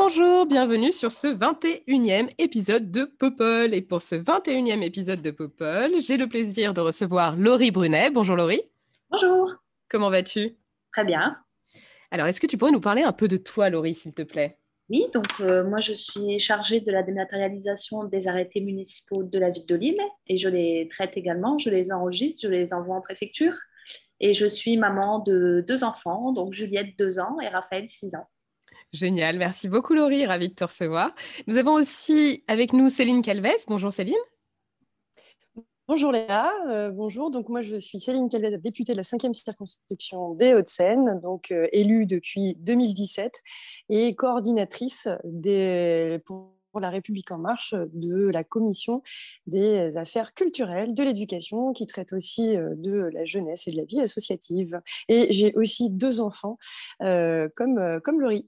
Bonjour, bienvenue sur ce 21e épisode de Popol. Et pour ce 21e épisode de Popol, j'ai le plaisir de recevoir Laurie Brunet. Bonjour Laurie, Bonjour. comment vas-tu? Très bien. Alors, est-ce que tu pourrais nous parler un peu de toi, Laurie, s'il te plaît? Oui, donc euh, moi je suis chargée de la dématérialisation des arrêtés municipaux de la ville de Lille et je les traite également, je les enregistre, je les envoie en préfecture et je suis maman de deux enfants, donc Juliette 2 ans et Raphaël 6 ans. Génial, merci beaucoup Laurie, ravie de te recevoir. Nous avons aussi avec nous Céline Calves. Bonjour Céline. Bonjour Léa, euh, bonjour. Donc moi je suis Céline Calvet, députée de la 5e circonscription des Hauts-de-Seine, donc euh, élue depuis 2017 et coordinatrice pour la République en marche de la commission des affaires culturelles, de l'éducation, qui traite aussi euh, de la jeunesse et de la vie associative. Et j'ai aussi deux enfants comme, comme Laurie.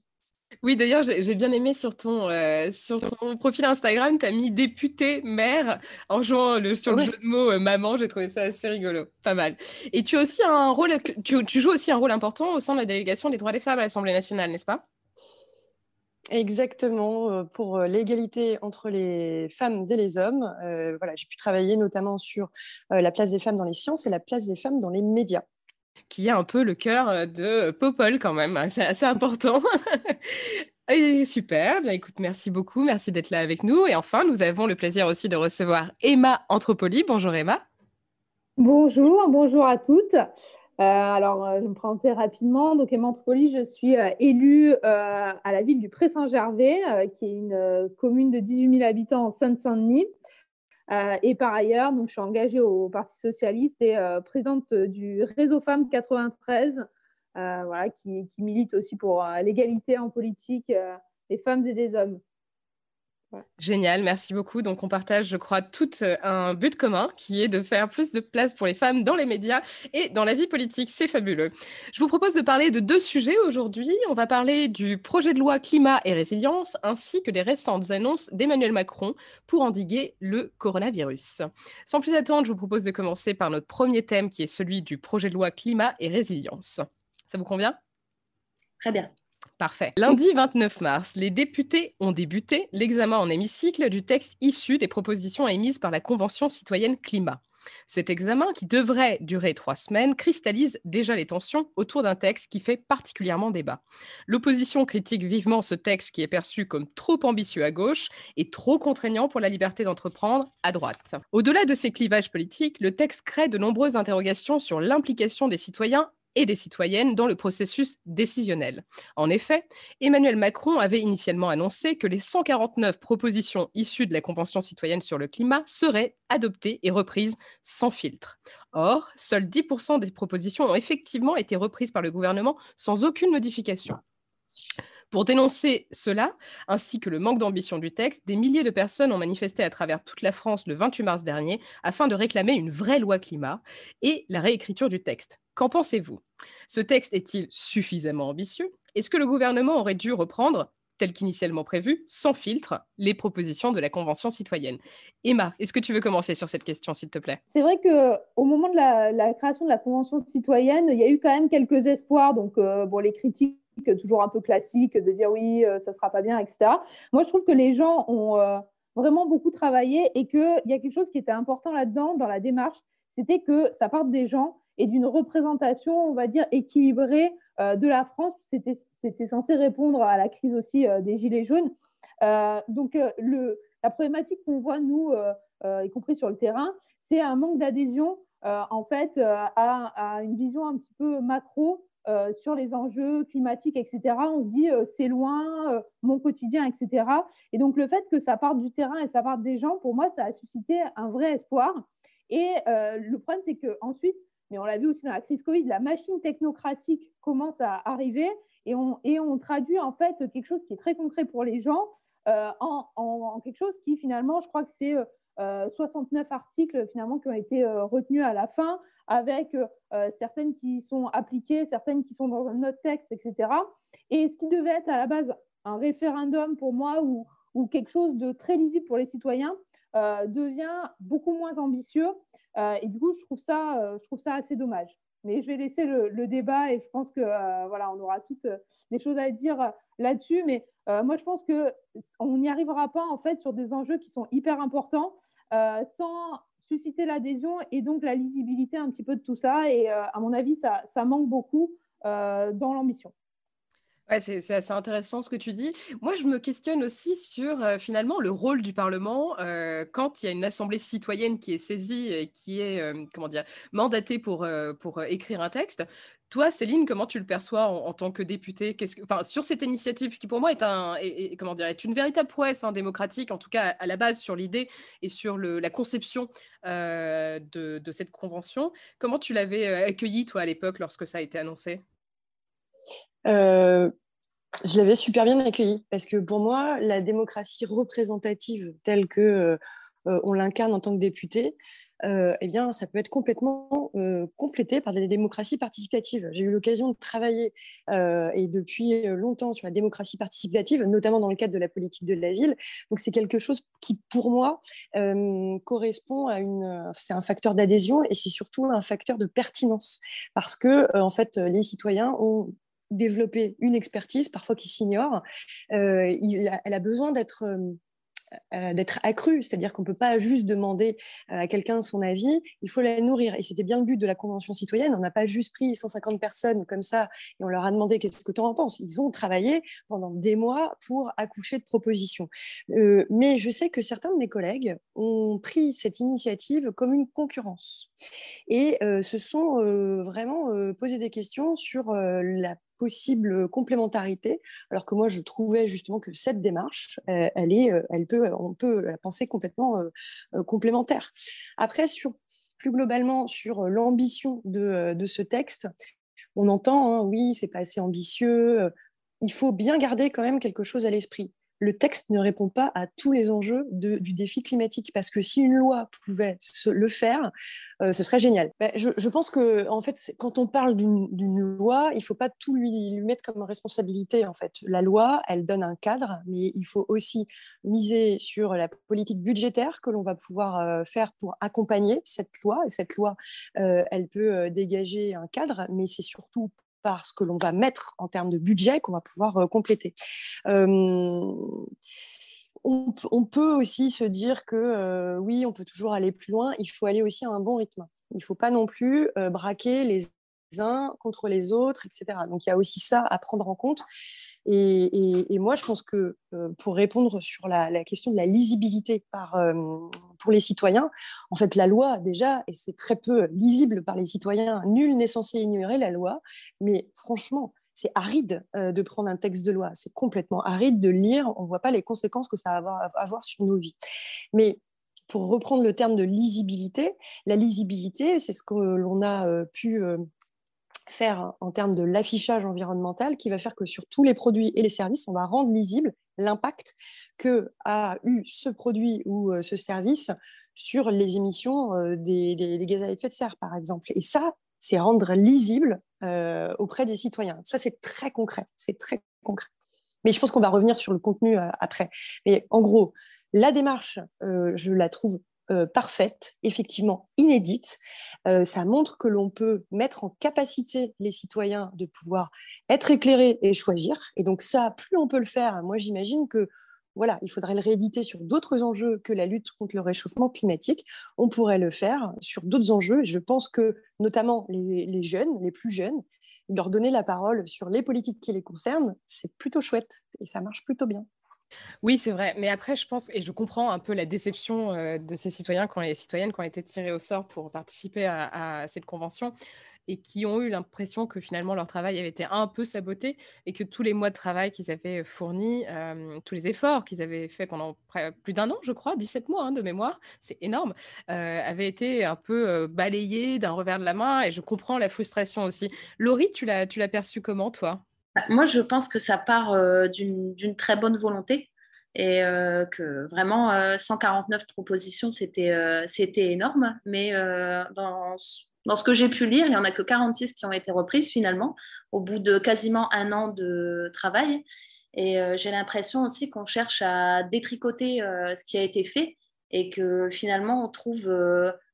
Oui, d'ailleurs, j'ai bien aimé sur ton, euh, sur ton profil Instagram, tu as mis député maire en jouant le, sur le jeu de mots euh, maman. J'ai trouvé ça assez rigolo, pas mal. Et tu as aussi un rôle, tu, tu joues aussi un rôle important au sein de la délégation des droits des femmes à l'Assemblée nationale, n'est-ce pas? Exactement, euh, pour l'égalité entre les femmes et les hommes. Euh, voilà, j'ai pu travailler notamment sur la place des femmes dans les sciences et la place des femmes dans les médias. Qui est un peu le cœur euh, de Popol quand même. hein, C'est assez important. Et super, bien écoute, merci beaucoup, merci d'être là avec nous. Et enfin, nous avons le plaisir aussi de recevoir Emma Anthropoli. Bonjour Emma. Bonjour, bonjour à toutes. Euh, alors, euh, je vais me présenter rapidement. Donc, Emma Anthropoli, je suis élue à la ville du Pré-Saint-Gervais, qui est une commune de 18 000 habitants en Seine-Saint-Denis. Euh, et par ailleurs, donc, je suis engagée au Parti socialiste et euh, présidente du réseau Femmes 93, euh, voilà, qui, milite aussi pour l'égalité en politique des femmes et des hommes. Génial, merci beaucoup. Donc, on partage, je crois, tout euh, un but commun qui est de faire plus de place pour les femmes dans les médias et dans la vie politique. C'est fabuleux. Je vous propose de parler de deux sujets aujourd'hui. On va parler du projet de loi climat et résilience ainsi que des récentes annonces d'Emmanuel Macron pour endiguer le coronavirus. Sans plus attendre, je vous propose de commencer par notre premier thème qui est celui du projet de loi climat et résilience. Ça vous convient? Très bien. Lundi 29 mars, les députés ont débuté l'examen en hémicycle du texte issu des propositions émises par la Convention citoyenne climat. Cet examen, qui devrait durer trois semaines, cristallise déjà les tensions autour d'un texte qui fait particulièrement débat. L'opposition critique vivement ce texte qui est perçu comme trop ambitieux à gauche et trop contraignant pour la liberté d'entreprendre à droite. Au-delà de ces clivages politiques, le texte crée de nombreuses interrogations sur l'implication des citoyens et des citoyennes dans le processus décisionnel. En effet, Emmanuel Macron avait initialement annoncé que les 149 propositions issues de la Convention citoyenne sur le climat seraient adoptées et reprises sans filtre. Or, seuls 10% des propositions ont effectivement été reprises par le gouvernement sans aucune modification. Pour dénoncer cela, ainsi que le manque d'ambition du texte, des milliers de personnes ont manifesté à travers toute la France le 28 mars dernier afin de réclamer une vraie loi climat et la réécriture du texte. Qu'en pensez-vous? Ce texte est-il suffisamment ambitieux? Est-ce que le gouvernement aurait dû reprendre, tel qu'initialement prévu, sans filtre, les propositions de la Convention citoyenne? Emma, est-ce que tu veux commencer sur cette question, s'il te plaît? C'est vrai qu'au moment de la, création de la Convention citoyenne, il y a eu quand même quelques espoirs. Donc, euh, bon, les critiques toujours un peu classiques de dire oui, euh, ça sera pas bien, etc. Moi, je trouve que les gens ont euh, vraiment beaucoup travaillé et qu'il y a quelque chose qui était important là-dedans, dans la démarche, c'était que ça parte des gens et d'une représentation, on va dire, équilibrée euh, de la France. C'était censé répondre à la crise aussi euh, des Gilets jaunes. Euh, donc, le, la problématique qu'on voit, nous, y compris sur le terrain, c'est un manque d'adhésion, en fait, à, à une vision un petit peu macro sur les enjeux climatiques, etc. On se dit, c'est loin, mon quotidien, etc. Et donc, le fait que ça parte du terrain et ça parte des gens, pour moi, ça a suscité un vrai espoir. Et le problème, c'est qu'ensuite, mais on l'a vu aussi dans la crise Covid, la machine technocratique commence à arriver et on, traduit en fait quelque chose qui est très concret pour les gens en, quelque chose qui finalement, je crois que c'est 69 articles finalement qui ont été retenus à la fin, avec certaines qui sont appliquées, certaines qui sont dans notre texte, etc. Et ce qui devait être à la base un référendum pour moi ou quelque chose de très lisible pour les citoyens devient beaucoup moins ambitieux. et du coup, je trouve ça, je trouve ça assez dommage. Mais je vais laisser le, débat et je pense que voilà, aura toutes des choses à dire là-dessus. Mais moi, je pense que on n'y arrivera pas en fait sur des enjeux qui sont hyper importants sans susciter l'adhésion et donc la lisibilité un petit peu de tout ça. Et à mon avis, ça, ça manque beaucoup dans l'ambition c'est assez intéressant ce que tu dis. Moi, je me questionne aussi sur euh, finalement le rôle du Parlement euh, quand il y a une assemblée citoyenne qui est saisie et qui est euh, comment dire mandatée pour, pour écrire un texte. Toi, Céline, comment tu le perçois en, tant que députée? Sur cette initiative qui, pour moi, est, un, comment dire, une véritable prouesse hein, démocratique, en tout cas à la base sur l'idée et sur la conception de, de, cette convention. Comment tu l'avais accueilli, toi, à l'époque, lorsque ça a été annoncé? Je l'avais super bien accueilli parce que pour moi, la démocratie représentative telle que euh, euh, on l'incarne en tant que député, eh bien, ça peut être complètement complété par des démocraties participatives. J'ai eu l'occasion de travailler et depuis longtemps sur la démocratie participative, notamment dans le cadre de la politique de la ville. Donc, c'est quelque chose qui, pour moi, correspond à une. C'est un facteur d'adhésion et c'est surtout un facteur de pertinence parce que, en fait, les citoyens ont développer une expertise, parfois qui s'ignore. Euh, elle a besoin d'être euh, euh, d'être accrue, c'est-à-dire qu'on ne peut pas juste demander à quelqu'un son avis, il faut la nourrir. Et c'était bien le but de la Convention citoyenne. On n'a pas juste pris 150 personnes comme ça et on leur a demandé qu'est-ce que tu en penses. Ils ont travaillé pendant des mois pour accoucher de propositions. mais je sais que certains de mes collègues ont pris cette initiative comme une concurrence et se sont vraiment posé des questions sur la possible complémentarité, alors que moi je trouvais justement que cette démarche, euh, elle est, euh, elle peut, on peut la penser complètement euh, complémentaire. Après, sur, plus globalement sur l'ambition de, ce texte, on entend, hein, oui, c'est pas assez ambitieux. Il faut bien garder quand même quelque chose à l'esprit le texte ne répond pas à tous les enjeux du défi climatique. Parce que si une loi pouvait le faire, euh, ce serait génial. Ben, je, pense que, en fait, quand on parle d'une loi, il ne faut pas tout lui, mettre comme responsabilité. En fait, la loi, elle donne un cadre, mais il faut aussi miser sur la politique budgétaire que l'on va pouvoir euh, faire pour accompagner cette loi. Et cette loi, euh, elle peut dégager un cadre, mais c'est surtout par ce que l'on va mettre en termes de budget qu'on va pouvoir euh, compléter. on, peut aussi se dire que euh, oui, on peut toujours aller plus loin, il faut aller aussi à un bon rythme. Il ne faut pas non plus euh, braquer les uns contre les autres, etc. Donc il y a aussi ça à prendre en compte. Et, moi, je pense que euh, pour répondre sur la, question de la lisibilité euh, pour les citoyens, en fait, la loi, déjà, et c'est très peu lisible par les citoyens, nul n'est censé ignorer la loi, mais franchement, c'est aride euh, de prendre un texte de loi, c'est complètement aride de lire, on ne voit pas les conséquences que ça va avoir, sur nos vies. Mais pour reprendre le terme de lisibilité, la lisibilité, c'est ce que l'on a pu faire en termes de l'affichage environnemental qui va faire que sur tous les produits et les services, on va rendre lisible l'impact que a eu ce produit ou euh, ce service sur les émissions euh, des, gaz à effet de serre, par exemple. Et ça, c'est rendre lisible euh, auprès des citoyens. Ça, c'est très concret. C'est très concret. Mais je pense qu'on va revenir sur le contenu après. Mais en gros, la démarche, je la trouve euh, parfaite, effectivement inédite. Euh, ça montre que l'on peut mettre en capacité les citoyens de pouvoir être éclairés et choisir. Et donc ça, plus on peut le faire, moi j'imagine que voilà, il faudrait le rééditer sur d'autres enjeux que la lutte contre le réchauffement climatique. On pourrait le faire sur d'autres enjeux. Je pense que notamment les, les jeunes, les plus jeunes, leur donner la parole sur les politiques qui les concernent, c'est plutôt chouette et ça marche plutôt bien. Oui, c'est vrai. Mais après, je pense, et je comprends un peu la déception de ces citoyens, quand les citoyennes qui ont été tirées au sort pour participer à, cette convention. et qui ont eu l'impression que finalement leur travail avait été un peu saboté et que tous les mois de travail qu'ils avaient fournis, tous les efforts qu'ils avaient fait pendant plus d'un an, je crois, 17 mois hein, de mémoire, c'est énorme, avaient été un peu balayés d'un revers de la main et je comprends la frustration aussi. Laurie, tu l'as perçu comment, toi? Moi, je pense que ça part d'une très bonne volonté et euh, que vraiment 149 euh, propositions, c'était euh, énorme. Mais dans, ce que j'ai pu lire, il n'y en a que 46 qui ont été reprises finalement, au bout de quasiment un an de travail. Et j'ai l'impression aussi qu'on cherche à détricoter ce qui a été fait et que finalement on trouve,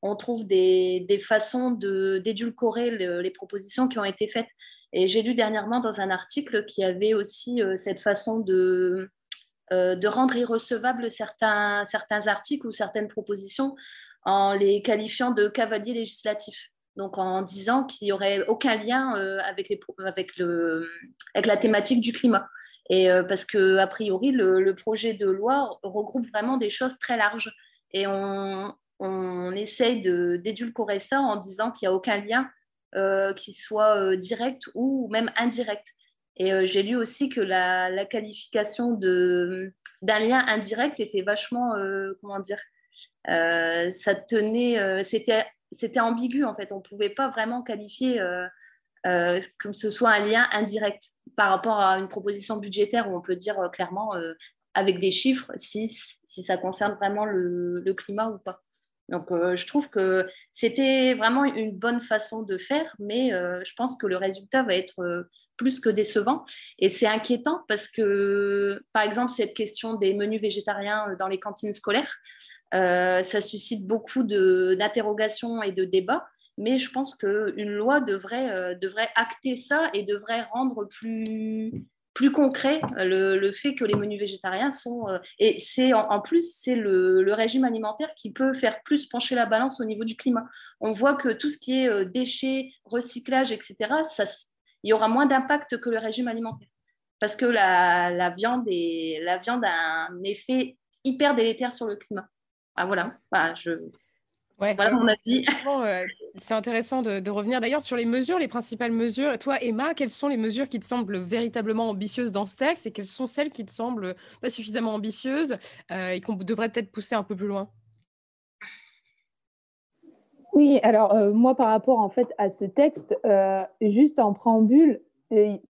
on trouve des, des façons d'édulcorer les propositions qui ont été faites. Et j'ai lu dernièrement dans un article qui avait aussi cette façon de, euh, de rendre irrecevables certains, certains articles ou certaines propositions en les qualifiant de cavaliers législatifs. Donc en disant qu'il n'y aurait aucun lien euh, avec, les, avec, le, avec la thématique du climat. Et euh, parce que a priori, le, projet de loi regroupe vraiment des choses très larges. Et on, on essaye d'édulcorer ça en disant qu'il n'y a aucun lien qui soit direct ou même indirect. Et euh, j'ai lu aussi que la, qualification d'un lien indirect était vachement, euh, comment dire, euh, ça tenait, c'était, c'était ambigu en fait. On ne pouvait pas vraiment qualifier comme ce soit un lien indirect par rapport à une proposition budgétaire où on peut dire clairement avec des chiffres si, si ça concerne vraiment le, le climat ou pas. Donc, je trouve que c'était vraiment une bonne façon de faire, mais je pense que le résultat va être plus que décevant. Et c'est inquiétant parce que, par exemple, cette question des menus végétariens euh, dans les cantines scolaires, euh, ça suscite beaucoup d'interrogations et de débats. Mais je pense qu'une loi devrait, euh, devrait acter ça et devrait rendre plus, plus concret le, fait que les menus végétariens sont... et c'est en, plus, c'est le, régime alimentaire qui peut faire plus pencher la balance au niveau du climat. On voit que tout ce qui est déchets, recyclage, etc., ça, il y aura moins d'impact que le régime alimentaire. Parce que la, viande, est, la viande a un effet hyper délétère sur le climat. Ah, voilà, je, voilà mon avis. Euh, c'est intéressant de, revenir d'ailleurs sur les mesures, les principales mesures. Toi, Emma, quelles sont les mesures qui te semblent véritablement ambitieuses dans ce texte et quelles sont celles qui te semblent pas suffisamment ambitieuses euh, et qu'on devrait peut-être pousser un peu plus loin? Oui, alors euh, moi par rapport en fait à ce texte, euh, juste en préambule,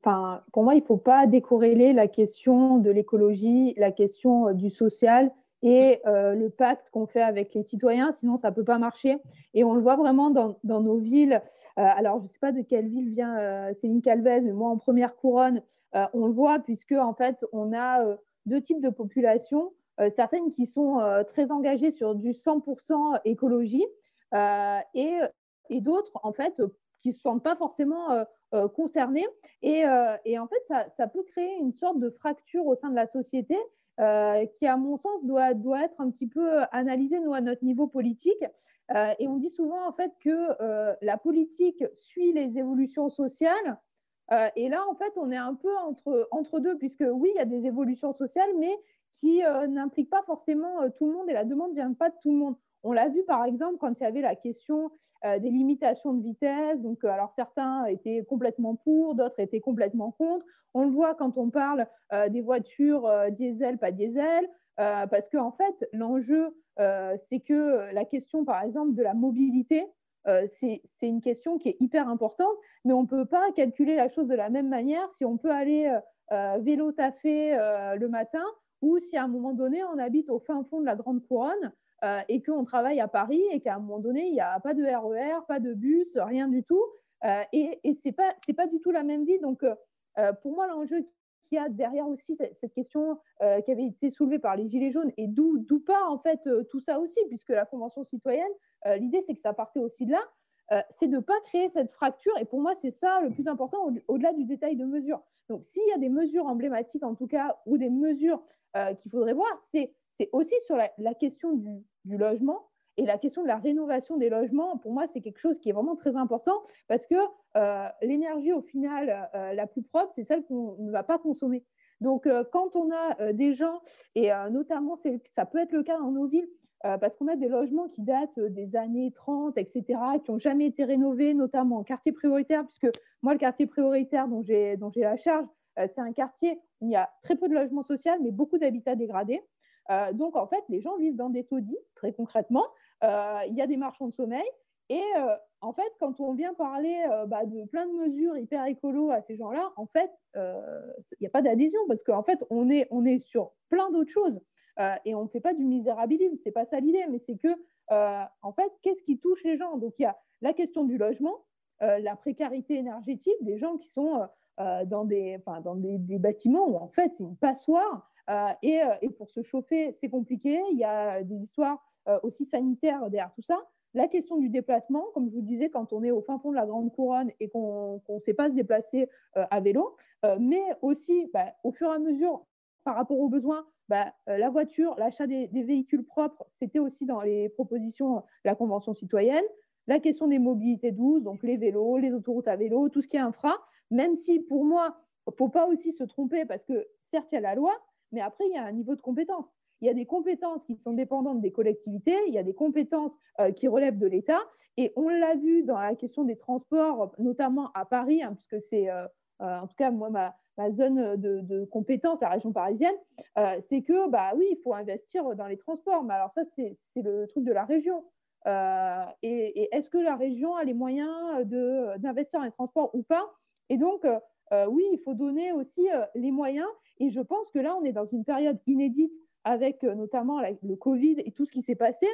enfin pour moi il ne faut pas décorréler la question de l'écologie, la question euh, du social et le pacte qu'on fait avec les citoyens, sinon ça ne peut pas marcher. Et on le voit vraiment dans, nos villes. alors je ne sais pas de quelle ville vient Céline Calvez, mais moi en première couronne, on le voit puisque en fait on a deux types de populations. certaines qui sont très engagées sur du 100% écologie, euh, et, et d'autres, en fait, qui ne se sentent pas forcément euh, euh, concernés. Et, et, en fait, ça, peut créer une sorte de fracture au sein de la société qui, à mon sens, doit, doit être un petit peu analysée, nous, à notre niveau politique. et on dit souvent, en fait, que la politique suit les évolutions sociales. et là, en fait, on est un peu entre, entre deux, puisque oui, il y a des évolutions sociales, mais qui n'impliquent pas forcément tout le monde, et la demande ne vient pas de tout le monde. On l'a vu par exemple quand il y avait la question euh, des limitations de vitesse. Donc, euh, alors certains étaient complètement pour, d'autres étaient complètement contre. On le voit quand on parle euh, des voitures diesel, pas diesel, parce qu'en en fait, l'enjeu, c'est que la question, par exemple, de la mobilité, c'est une question qui est hyper importante, mais on ne peut pas calculer la chose de la même manière si on peut aller vélo taffer le matin ou si à un moment donné, on habite au fin fond de la Grande Couronne euh, et qu'on travaille à Paris et qu'à un moment donné, il n'y a pas de RER, e pas de bus, rien du tout. Euh, et et ce n'est pas, du tout la même vie. Donc, euh, pour moi, l'enjeu qu'il y a derrière aussi cette, question qui avait été soulevée par les Gilets jaunes et d'où pas en fait tout ça aussi, puisque la Convention citoyenne, l'idée c'est que ça partait aussi de là, c'est de ne pas créer cette fracture. Et pour moi, c'est ça le plus important au-delà du détail de mesures. Donc, s'il y a des mesures emblématiques, en tout cas, ou des mesures qu'il faudrait voir, c'est aussi sur la, question du, logement et la question de la rénovation des logements. Pour moi, c'est quelque chose qui est vraiment très important parce que euh, l'énergie, au final, euh, la plus propre, c'est celle qu'on ne va pas consommer. Donc, euh, quand on a des gens, et notamment ça peut être le cas dans nos villes, parce qu'on a des logements qui datent des années 30, etc., qui n'ont jamais été rénovés, notamment en quartier prioritaire, puisque moi, le quartier prioritaire dont j'ai la charge, c'est un quartier où il y a très peu de logements sociaux, mais beaucoup d'habitats dégradés. Donc, en fait, les gens vivent dans des taudis, très concrètement. il y a des marchands de sommeil. Et en fait, quand on vient parler bah, de plein de mesures hyper écolo à ces gens-là, en fait, il n'y a pas d'adhésion parce qu'en fait, on est, on est sur plein d'autres choses. Euh, et on ne fait pas du misérabilisme, c'est pas ça l'idée, mais c'est que, euh, en fait, qu'est-ce qui touche les gens? Donc, il y a la question du logement, euh, la précarité énergétique des gens qui sont dans, des, dans des, bâtiments où, en fait, c'est une passoire. Et, et, pour se chauffer, c'est compliqué. Il y a des histoires aussi sanitaires derrière tout ça. La question du déplacement, comme je vous disais, quand on est au fin fond de la Grande Couronne et qu'on ne sait pas se déplacer à vélo, mais aussi bah, au fur et à mesure, par rapport aux besoins, bah, euh, la voiture, l'achat des, véhicules propres, c'était aussi dans les propositions de la Convention citoyenne. La question des mobilités douces, donc les vélos, les autoroutes à vélo, tout ce qui est infra, même si pour moi, il ne faut pas aussi se tromper parce que certes, il y a la loi, mais après, il y a un niveau de compétence. Il y a des compétences qui sont dépendantes des collectivités, il y a des compétences euh, qui relèvent de l'État. Et on l'a vu dans la question des transports, notamment à Paris, hein, puisque c'est, euh, en tout cas, moi, ma, zone de, de compétence, la région parisienne, euh, c'est que, bah oui, il faut investir dans les transports. Mais alors ça, c'est le truc de la région. Euh, et, est-ce que la région a les moyens d'investir dans les transports ou pas? Et donc, euh, oui, il faut donner aussi les moyens. Et je pense que là, on est dans une période inédite avec notamment le Covid et tout ce qui s'est passé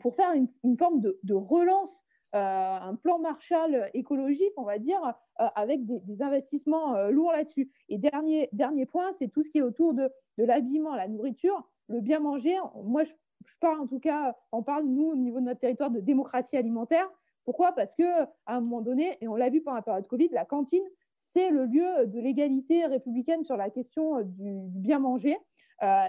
pour faire une, forme de, relance euh, un plan Marshall écologique, on va dire, euh, avec des, investissements euh, lourds là-dessus. Et dernier, dernier point, c'est tout ce qui est autour de, de l'habillement, la nourriture, le bien manger. Moi, je, parle en tout cas, on parle, nous, au niveau de notre territoire, de démocratie alimentaire. Pourquoi? Parce qu'à un moment donné, et on l'a vu pendant la période Covid, la cantine, c'est le lieu de l'égalité républicaine sur la question du, bien manger.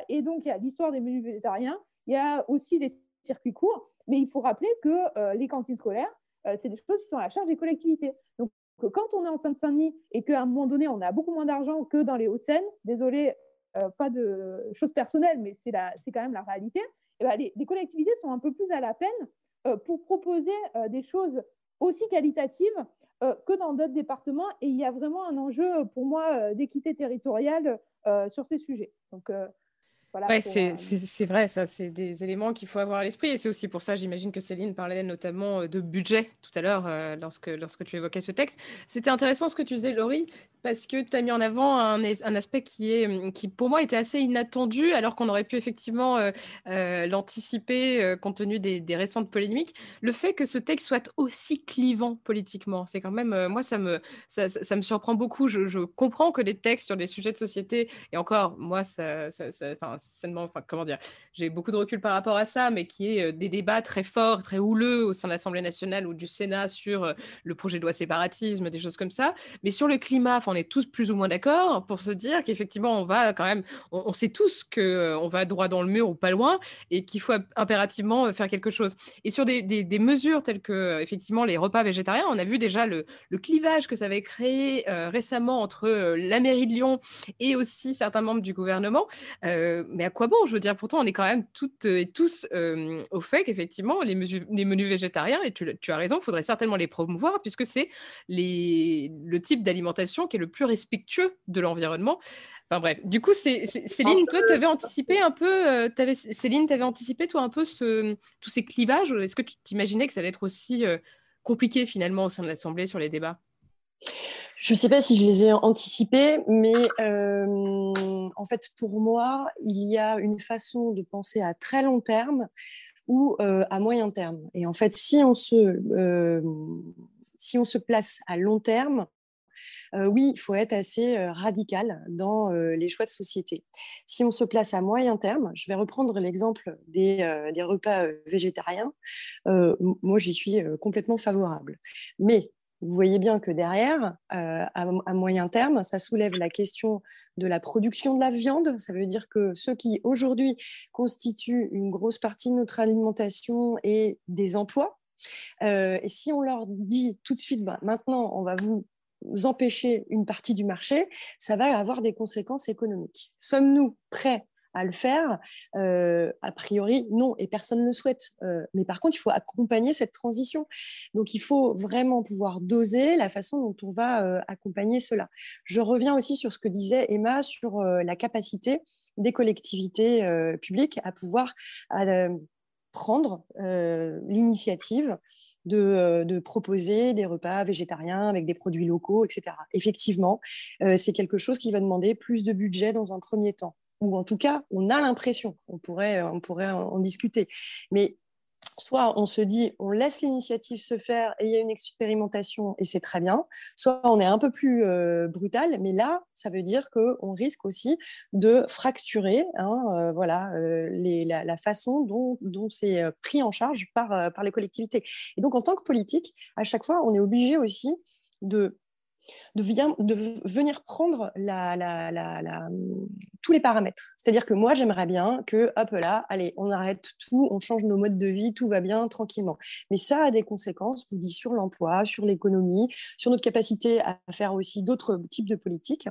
et donc, il y a l'histoire des menus végétariens, il y a aussi les circuits courts. Mais il faut rappeler que euh, les cantines scolaires, euh, c'est des choses qui sont à la charge des collectivités. Donc, quand on est en Seine-Saint-Denis et qu'à un moment donné, on a beaucoup moins d'argent que dans les Hauts-de-Seine, désolé, euh, pas de choses personnelles, mais c'est quand même la réalité, eh ben, les, collectivités sont un peu plus à la peine pour proposer des choses aussi qualitatives que dans d'autres départements. Et il y a vraiment un enjeu pour moi d'équité territoriale sur ces sujets. Euh, c'est vrai, ça, c'est des éléments qu'il faut avoir à l'esprit. Et c'est aussi pour ça, j'imagine que Céline parlait notamment euh, de budget tout à l'heure euh, lorsque, lorsque tu évoquais ce texte. C'était intéressant ce que tu disais, Laurie, parce que tu as mis en avant un, un, aspect qui, est, qui, pour moi, était assez inattendu, alors qu'on aurait pu effectivement l'anticiper compte tenu des, des, récentes polémiques. Le fait que ce texte soit aussi clivant politiquement, c'est quand même, moi, ça me, ça, ça, me surprend beaucoup. Je, je, comprends que les textes sur des sujets de société, et encore, moi, ça, ça, comment dire, j'ai beaucoup de recul par rapport à ça, mais qui est des débats très forts, très houleux au sein de l'Assemblée nationale ou du Sénat sur le projet de loi séparatisme, des choses comme ça. Mais sur le climat, on est tous plus ou moins d'accord pour se dire qu'effectivement, on va quand même, on, sait tous qu'on on va droit dans le mur ou pas loin et qu'il faut impérativement faire quelque chose. Et sur des, mesures telles que, effectivement, les repas végétariens, on a vu déjà le, clivage que ça avait créé récemment entre la mairie de Lyon et aussi certains membres du gouvernement. Euh, mais à quoi bon? Je veux dire, pourtant, on est quand même toutes et tous euh, au fait qu'effectivement, les, les, menus végétariens, et tu, as raison, il faudrait certainement les promouvoir, puisque c'est le type d'alimentation qui est le plus respectueux de l'environnement. Enfin bref, du coup, Céline, toi, tu avais anticipé un peu, euh, avais, Céline, tu anticipé, toi, un peu tous ces clivages? Est-ce que tu t'imaginais que ça allait être aussi compliqué, finalement, au sein de l'Assemblée sur les débats? Je ne sais pas si je les ai anticipés, mais euh, en fait, pour moi, il y a une façon de penser à très long terme ou euh, à moyen terme. Et en fait, si on se, euh, si on se place à long terme, oui, il faut être assez radical dans les choix de société. Si on se place à moyen terme, je vais reprendre l'exemple des, des, repas végétariens. moi, j'y suis complètement favorable. Mais vous voyez bien que derrière, euh, à, moyen terme, ça soulève la question de la production de la viande. Ça veut dire que ceux qui aujourd'hui constituent une grosse partie de notre alimentation et des emplois, euh, et si on leur dit tout de suite, bah, maintenant, on va vous empêcher une partie du marché, ça va avoir des conséquences économiques. Sommes-nous prêts à le faire A priori, non, et personne ne le souhaite. mais par contre, il faut accompagner cette transition. Donc, il faut vraiment pouvoir doser la façon dont on va accompagner cela. Je reviens aussi sur ce que disait Emma sur la capacité des collectivités publiques à pouvoir prendre l'initiative de, proposer des repas végétariens avec des produits locaux, etc. Effectivement, c'est quelque chose qui va demander plus de budget dans un premier temps. Ou en tout cas, on a l'impression, on pourrait, on pourrait en discuter. Mais soit on se dit on laisse l'initiative se faire et il y a une expérimentation et c'est très bien, soit on est un peu plus euh, brutal, mais là, ça veut dire qu'on risque aussi de fracturer hein, euh, voilà, euh, la, façon dont, c'est pris en charge par les collectivités. Et donc, en tant que politique, à chaque fois, on est obligé aussi de de, venir prendre tous les paramètres. C'est-à-dire que moi, j'aimerais bien que, hop là, allez, on arrête tout, on change nos modes de vie, tout va bien tranquillement. Mais ça a des conséquences, je vous dis, sur l'emploi, sur l'économie, sur notre capacité à faire aussi d'autres types de politiques.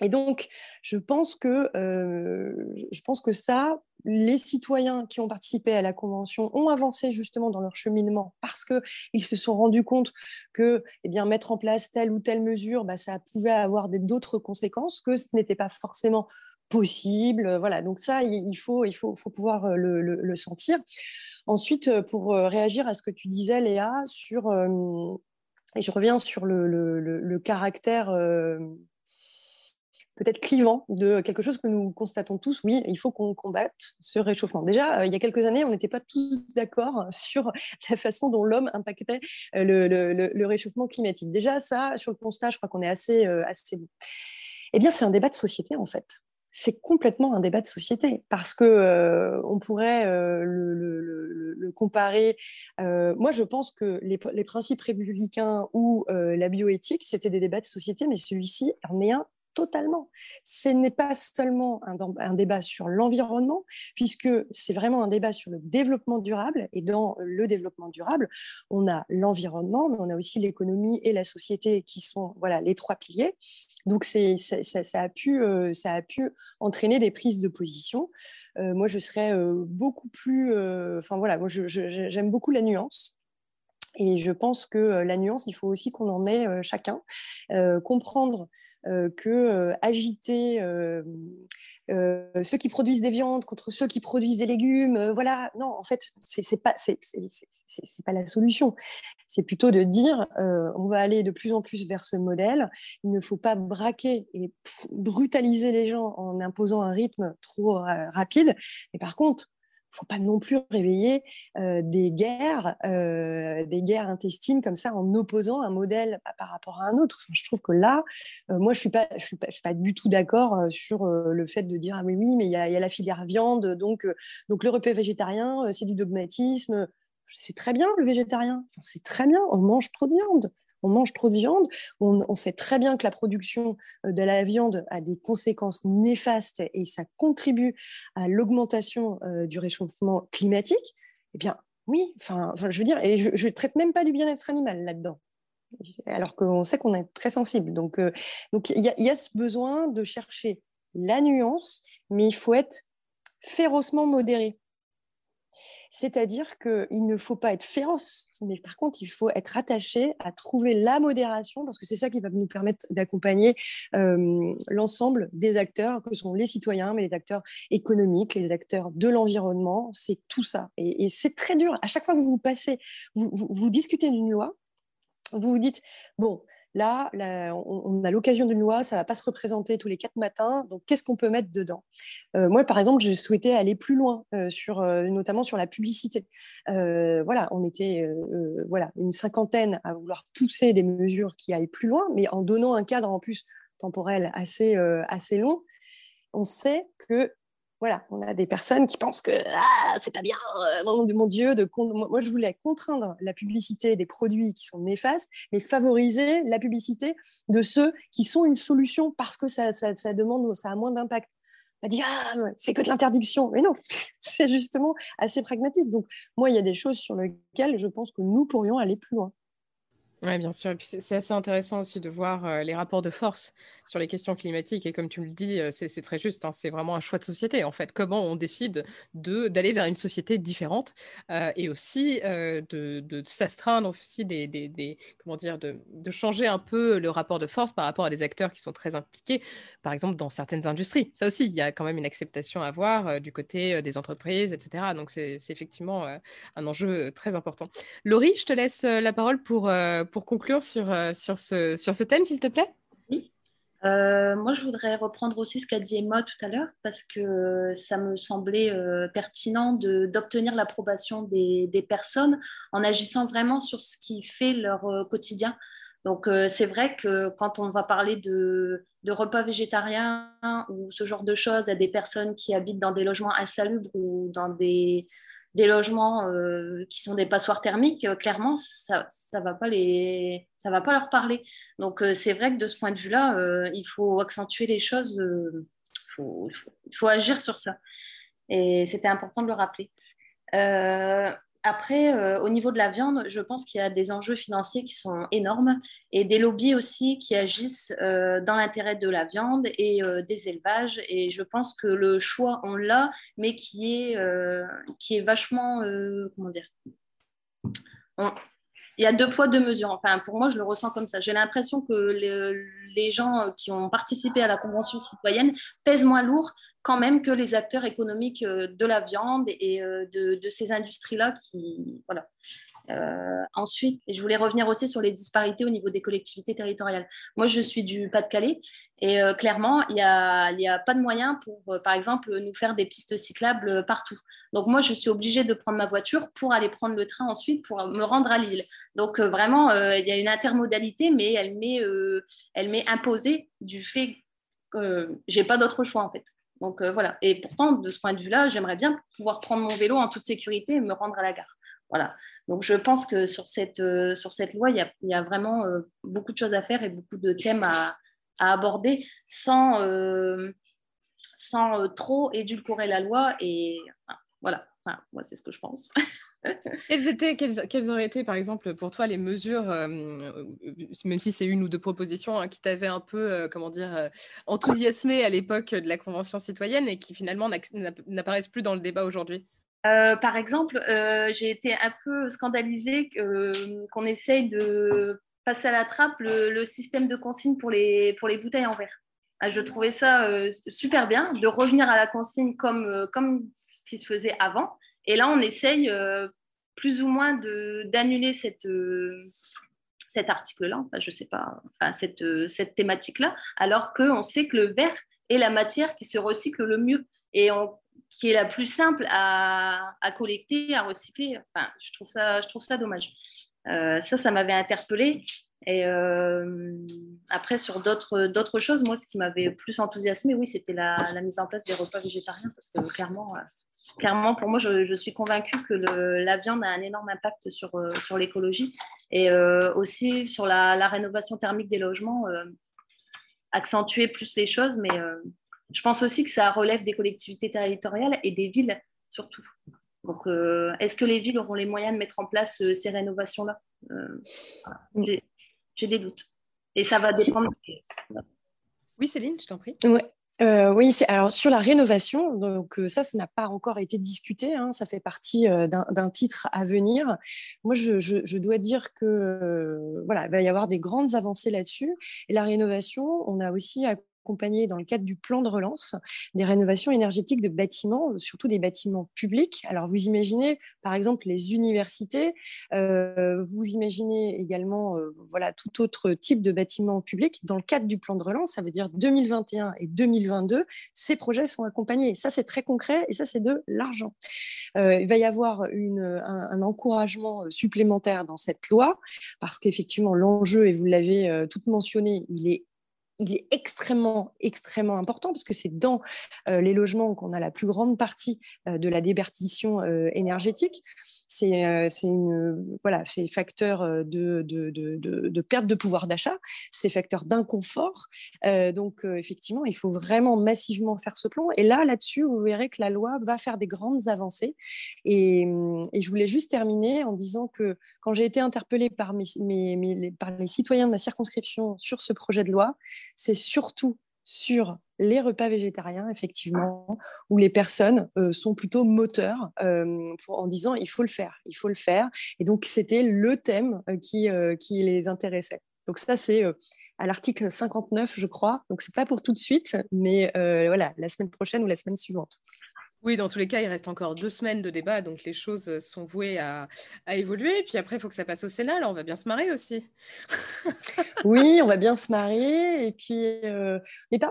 Et donc, je pense que, euh, je pense que ça, les citoyens qui ont participé à la Convention ont avancé justement dans leur cheminement parce qu'ils se sont rendus compte que eh bien, mettre en place telle ou telle mesure, bah, ça pouvait avoir d'autres conséquences, que ce n'était pas forcément possible. Voilà, donc ça, il faut, il faut, faut pouvoir euh, le, sentir. Ensuite, euh, pour réagir à ce que tu disais, Léa, sur, et je reviens sur le, caractère peut-être clivant de quelque chose que nous constatons tous. Oui, il faut qu'on combatte ce réchauffement. Déjà, euh, il y a quelques années, on n'était pas tous d'accord sur la façon dont l'homme impactait euh, le, réchauffement climatique. Déjà, ça, sur le constat, je crois qu'on est assez, euh, assez bon. Eh bien, c'est un débat de société, en fait. C'est complètement un débat de société parce que on pourrait le, comparer. moi, je pense que les, les principes républicains ou la bioéthique, c'était des débats de société, mais celui-ci en est un totalement. Ce n'est pas seulement un, débat sur l'environnement, puisque c'est vraiment un débat sur le développement durable. Et dans le développement durable, on a l'environnement, mais on a aussi l'économie et la société qui sont voilà, les trois piliers. Donc ça, a pu, euh, ça a pu entraîner des prises de position. Euh, moi, je serais euh, beaucoup plus... Enfin voilà, moi, j'aime beaucoup la nuance. Et je pense que la nuance, il faut aussi qu'on en ait chacun, comprendre que euh, agiter euh, ceux qui produisent des viandes contre ceux qui produisent des légumes. voilà, non, en fait, c'est pas c'est pas la solution. C'est plutôt de dire on va aller de plus en plus vers ce modèle. Il ne faut pas braquer et brutaliser les gens en imposant un rythme trop rapide. Mais par contre, faut pas non plus réveiller euh, des guerres, euh, des guerres intestines comme ça en opposant un modèle par rapport à un autre. je trouve que là, euh, moi, je suis suis pas, du tout d'accord sur le fait de dire ah oui oui, mais il y, y, a la filière viande, donc donc le repas végétarien, c'est du dogmatisme. C'est très bien le végétarien, c'est très bien, on mange trop de viande on mange trop de viande. On, sait très bien que la production euh, de la viande a des conséquences néfastes et ça contribue à l'augmentation euh, du réchauffement climatique. Eh bien, oui, enfin, je veux dire, et je ne traite même pas du bien-être animal là-dedans alors qu'on sait qu'on est très sensible. Donc, euh, donc il y, a ce besoin de chercher la nuance, mais il faut être férocement modéré. C'est-à-dire qu'il ne faut pas être féroce, mais par contre, il faut être attaché à trouver la modération, parce que c'est ça qui va nous permettre d'accompagner euh, l'ensemble des acteurs, que sont les citoyens, mais les acteurs économiques, les acteurs de l'environnement, c'est tout ça. Et, c'est très dur. À chaque fois que vous passez, vous discutez d'une loi, vous vous dites, bon, Là, on, a l'occasion d'une loi, ça ne va pas se représenter tous les quatre matins. Donc, qu'est-ce qu'on peut mettre dedans? Euh, Moi, par exemple, je souhaitais aller plus loin, euh, euh, notamment sur la publicité. voilà, on était voilà, une cinquantaine à vouloir pousser des mesures qui aillent plus loin, mais en donnant un cadre en plus temporel assez, assez long. On sait que voilà, on a des personnes qui pensent que ah, c'est pas bien, euh, mon Dieu, de moi je voulais contraindre la publicité des produits qui sont néfastes, mais favoriser la publicité de ceux qui sont une solution parce que ça, demande, ça a moins d'impact. On dire ah, c'est que de l'interdiction, mais non, c'est justement assez pragmatique. Donc moi, il y a des choses sur lesquelles je pense que nous pourrions aller plus loin. Oui, bien sûr. C'est assez intéressant aussi de voir euh, les rapports de force sur les questions climatiques. Et comme tu me le dis, euh, c'est très juste. Hein, c'est vraiment un choix de société, en fait. Comment on décide d'aller vers une société différente euh, et aussi de, de s'astreindre aussi des, des, comment dire, de, de, changer un peu le rapport de force par rapport à des acteurs qui sont très impliqués, par exemple dans certaines industries. Ça aussi, il y a quand même une acceptation à avoir du côté des entreprises, etc. Donc c'est effectivement un enjeu très important. Laurie, je te laisse la parole pour pour conclure sur, euh, sur, ce, sur ce thème, s'il te plaît? Oui. Euh, moi, je voudrais reprendre aussi ce qu'a dit Emma tout à l'heure parce que ça me semblait euh, pertinent d'obtenir l'approbation des, des, personnes en agissant vraiment sur ce qui fait leur quotidien. Donc, c'est vrai que quand on va parler de, de, repas végétariens ou ce genre de choses à des personnes qui habitent dans des logements insalubres ou dans des, des logements euh, qui sont des passoires thermiques, euh, clairement, ça ne va, pas leur parler. Donc, euh, c'est vrai que de ce point de vue-là, il faut accentuer les choses, il faut, agir sur ça. Et c'était important de le rappeler. Après, euh, au niveau de la viande, je pense qu'il y a des enjeux financiers qui sont énormes et des lobbies aussi qui agissent euh, dans l'intérêt de la viande et euh, des élevages. Et je pense que le choix, on l'a, mais qui est, qui est vachement, comment dire, il y a deux poids, deux mesures. Enfin, pour moi, je le ressens comme ça. J'ai l'impression que les, gens qui ont participé à la Convention citoyenne pèsent moins lourd quand même que les acteurs économiques euh, de la viande et euh, de, ces industries-là qui, voilà, euh, ensuite, je voulais revenir aussi sur les disparités au niveau des collectivités territoriales. Moi, je suis du Pas-de-Calais et clairement, il n'y a, a, pas de moyens pour, par exemple, nous faire des pistes cyclables partout. Donc, moi, je suis obligée de prendre ma voiture pour aller prendre le train ensuite pour me rendre à Lille. Donc, vraiment, il y a une intermodalité, mais elle m'est imposée du fait que j'ai pas d'autre choix, en fait. Donc, voilà. Et pourtant, de ce point de vue-là, j'aimerais bien pouvoir prendre mon vélo en toute sécurité et me rendre à la gare. Voilà. Donc je pense que sur cette, euh, sur cette loi, il y, a, y a vraiment euh, beaucoup de choses à faire et beaucoup de thèmes à, aborder sans, euh, sans trop édulcorer la loi. Et voilà, moi c'est ce que je pense. quelles, étaient, été, par exemple, pour toi, les mesures, même si c'est une ou deux propositions hein, qui t'avaient un peu, comment dire, enthousiasmé à l'époque de la Convention citoyenne et qui finalement n'apparaissent plus dans le débat aujourd'hui? Euh, par exemple, euh, j'ai été un peu scandalisée euh, qu'on essaye de passer à la trappe le, système de consigne pour les, pour les bouteilles en verre. Ah, je trouvais ça super bien de revenir à la consigne comme, comme ce qui se faisait avant. Et là, on essaye plus ou moins d'annuler cette, cet article-là, enfin, je sais pas, enfin, cette, cette thématique-là, alors qu'on sait que le verre est la matière qui se recycle le mieux. Et qui est la plus simple à, collecter, à recycler. Enfin, je, trouve ça, je trouve ça dommage. Euh, ça, ça m'avait interpellée. Et euh, après, sur d'autres choses, moi, ce qui m'avait plus enthousiasmé, oui, c'était la, mise en place des repas végétariens, parce que clairement, euh, clairement pour moi, je, suis convaincue que la viande a un énorme impact sur, sur l'écologie et aussi sur la, la, rénovation thermique des logements, accentuer plus les choses, mais je pense aussi que ça relève des collectivités territoriales et des villes surtout. Donc, euh, est-ce que les villes auront les moyens de mettre en place euh, ces rénovations-là? Euh, J'ai des doutes. Et ça va dépendre. Oui, Céline, je t'en prie. Oui, alors sur la rénovation, donc ça, ça n'a pas encore été discuté. Hein, ça fait partie d'un titre à venir. Moi, je, je dois dire que voilà, il va y avoir des grandes avancées là-dessus. Et la rénovation, on a aussi accompagner dans le cadre du plan de relance des rénovations énergétiques de bâtiments, surtout des bâtiments publics. Alors vous imaginez par exemple les universités, euh, vous imaginez également euh, voilà tout autre type de bâtiments publics. Dans le cadre du plan de relance, ça veut dire 2021 et 2022, ces projets sont accompagnés. Ça c'est très concret et ça c'est de l'argent. Euh, il va y avoir un, un, encouragement supplémentaire dans cette loi parce qu'effectivement l'enjeu et vous l'avez tout mentionné, il est il est extrêmement, extrêmement important parce que c'est dans les logements qu'on a la plus grande partie de la déperdition énergétique. C'est voilà, facteur de, de, de, de, perte de pouvoir d'achat, c'est facteur d'inconfort. donc effectivement, il faut vraiment massivement faire ce plan. Et là, là-dessus, vous verrez que la loi va faire des grandes avancées. Et, je voulais juste terminer en disant que quand j'ai été interpellée par, mes, par les citoyens de ma circonscription sur ce projet de loi, c'est surtout sur les repas végétariens, effectivement, où les personnes euh, sont plutôt moteurs euh, en disant il faut le faire, il faut le faire. Et donc, c'était le thème euh, qui, les intéressait. Donc, ça, c'est à l'article 59, je crois. Donc, c'est pas pour tout de suite, mais voilà, la semaine prochaine ou la semaine suivante. Oui, dans tous les cas, il reste encore deux semaines de débat, donc les choses sont vouées à, évoluer. Et puis après, il faut que ça passe au Sénat, là, on va bien se marrer aussi. oui, on va bien se marrer. Et puis, euh,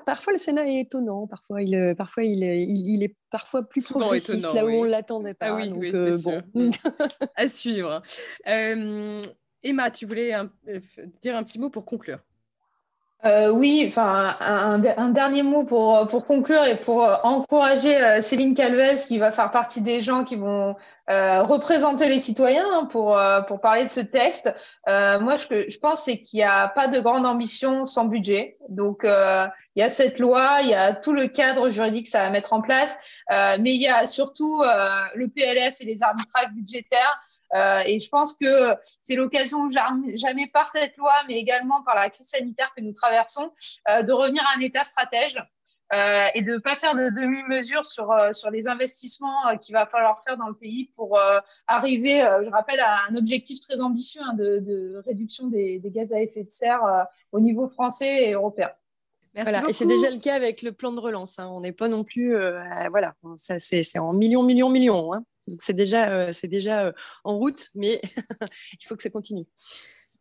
parfois, le Sénat est étonnant. Parfois, il, euh, parfois, il, il, est parfois plus progressiste là où on ne l'attendait pas. Ah oui, oui euh, bon. à suivre. Emma, tu voulais dire un petit mot pour conclure euh, oui, enfin, un, dernier mot pour, pour conclure et pour euh, encourager euh, Céline Calvez, qui va faire partie des gens qui vont représenter les citoyens hein, pour, pour parler de ce texte. moi, ce que je pense, c'est qu'il n'y a pas de grande ambition sans budget. Donc, il y a cette loi, il y a tout le cadre juridique que ça va mettre en place, mais il y a surtout le PLF et les arbitrages budgétaires. Euh, et je pense que c'est l'occasion, jamais par cette loi, mais également par la crise sanitaire que nous traversons, euh, de revenir à un État stratège. Euh, et de ne pas faire de demi-mesure sur, sur les investissements qu'il va falloir faire dans le pays pour arriver, je rappelle, à un objectif très ambitieux hein, de, de, réduction des, des, gaz à effet de serre au niveau français et européen. Merci voilà. Et c'est déjà le cas avec le plan de relance. Hein. On n'est pas non plus, voilà, c'est en millions, millions, millions. Hein. Donc c'est déjà, euh, déjà euh, en route, mais il faut que ça continue.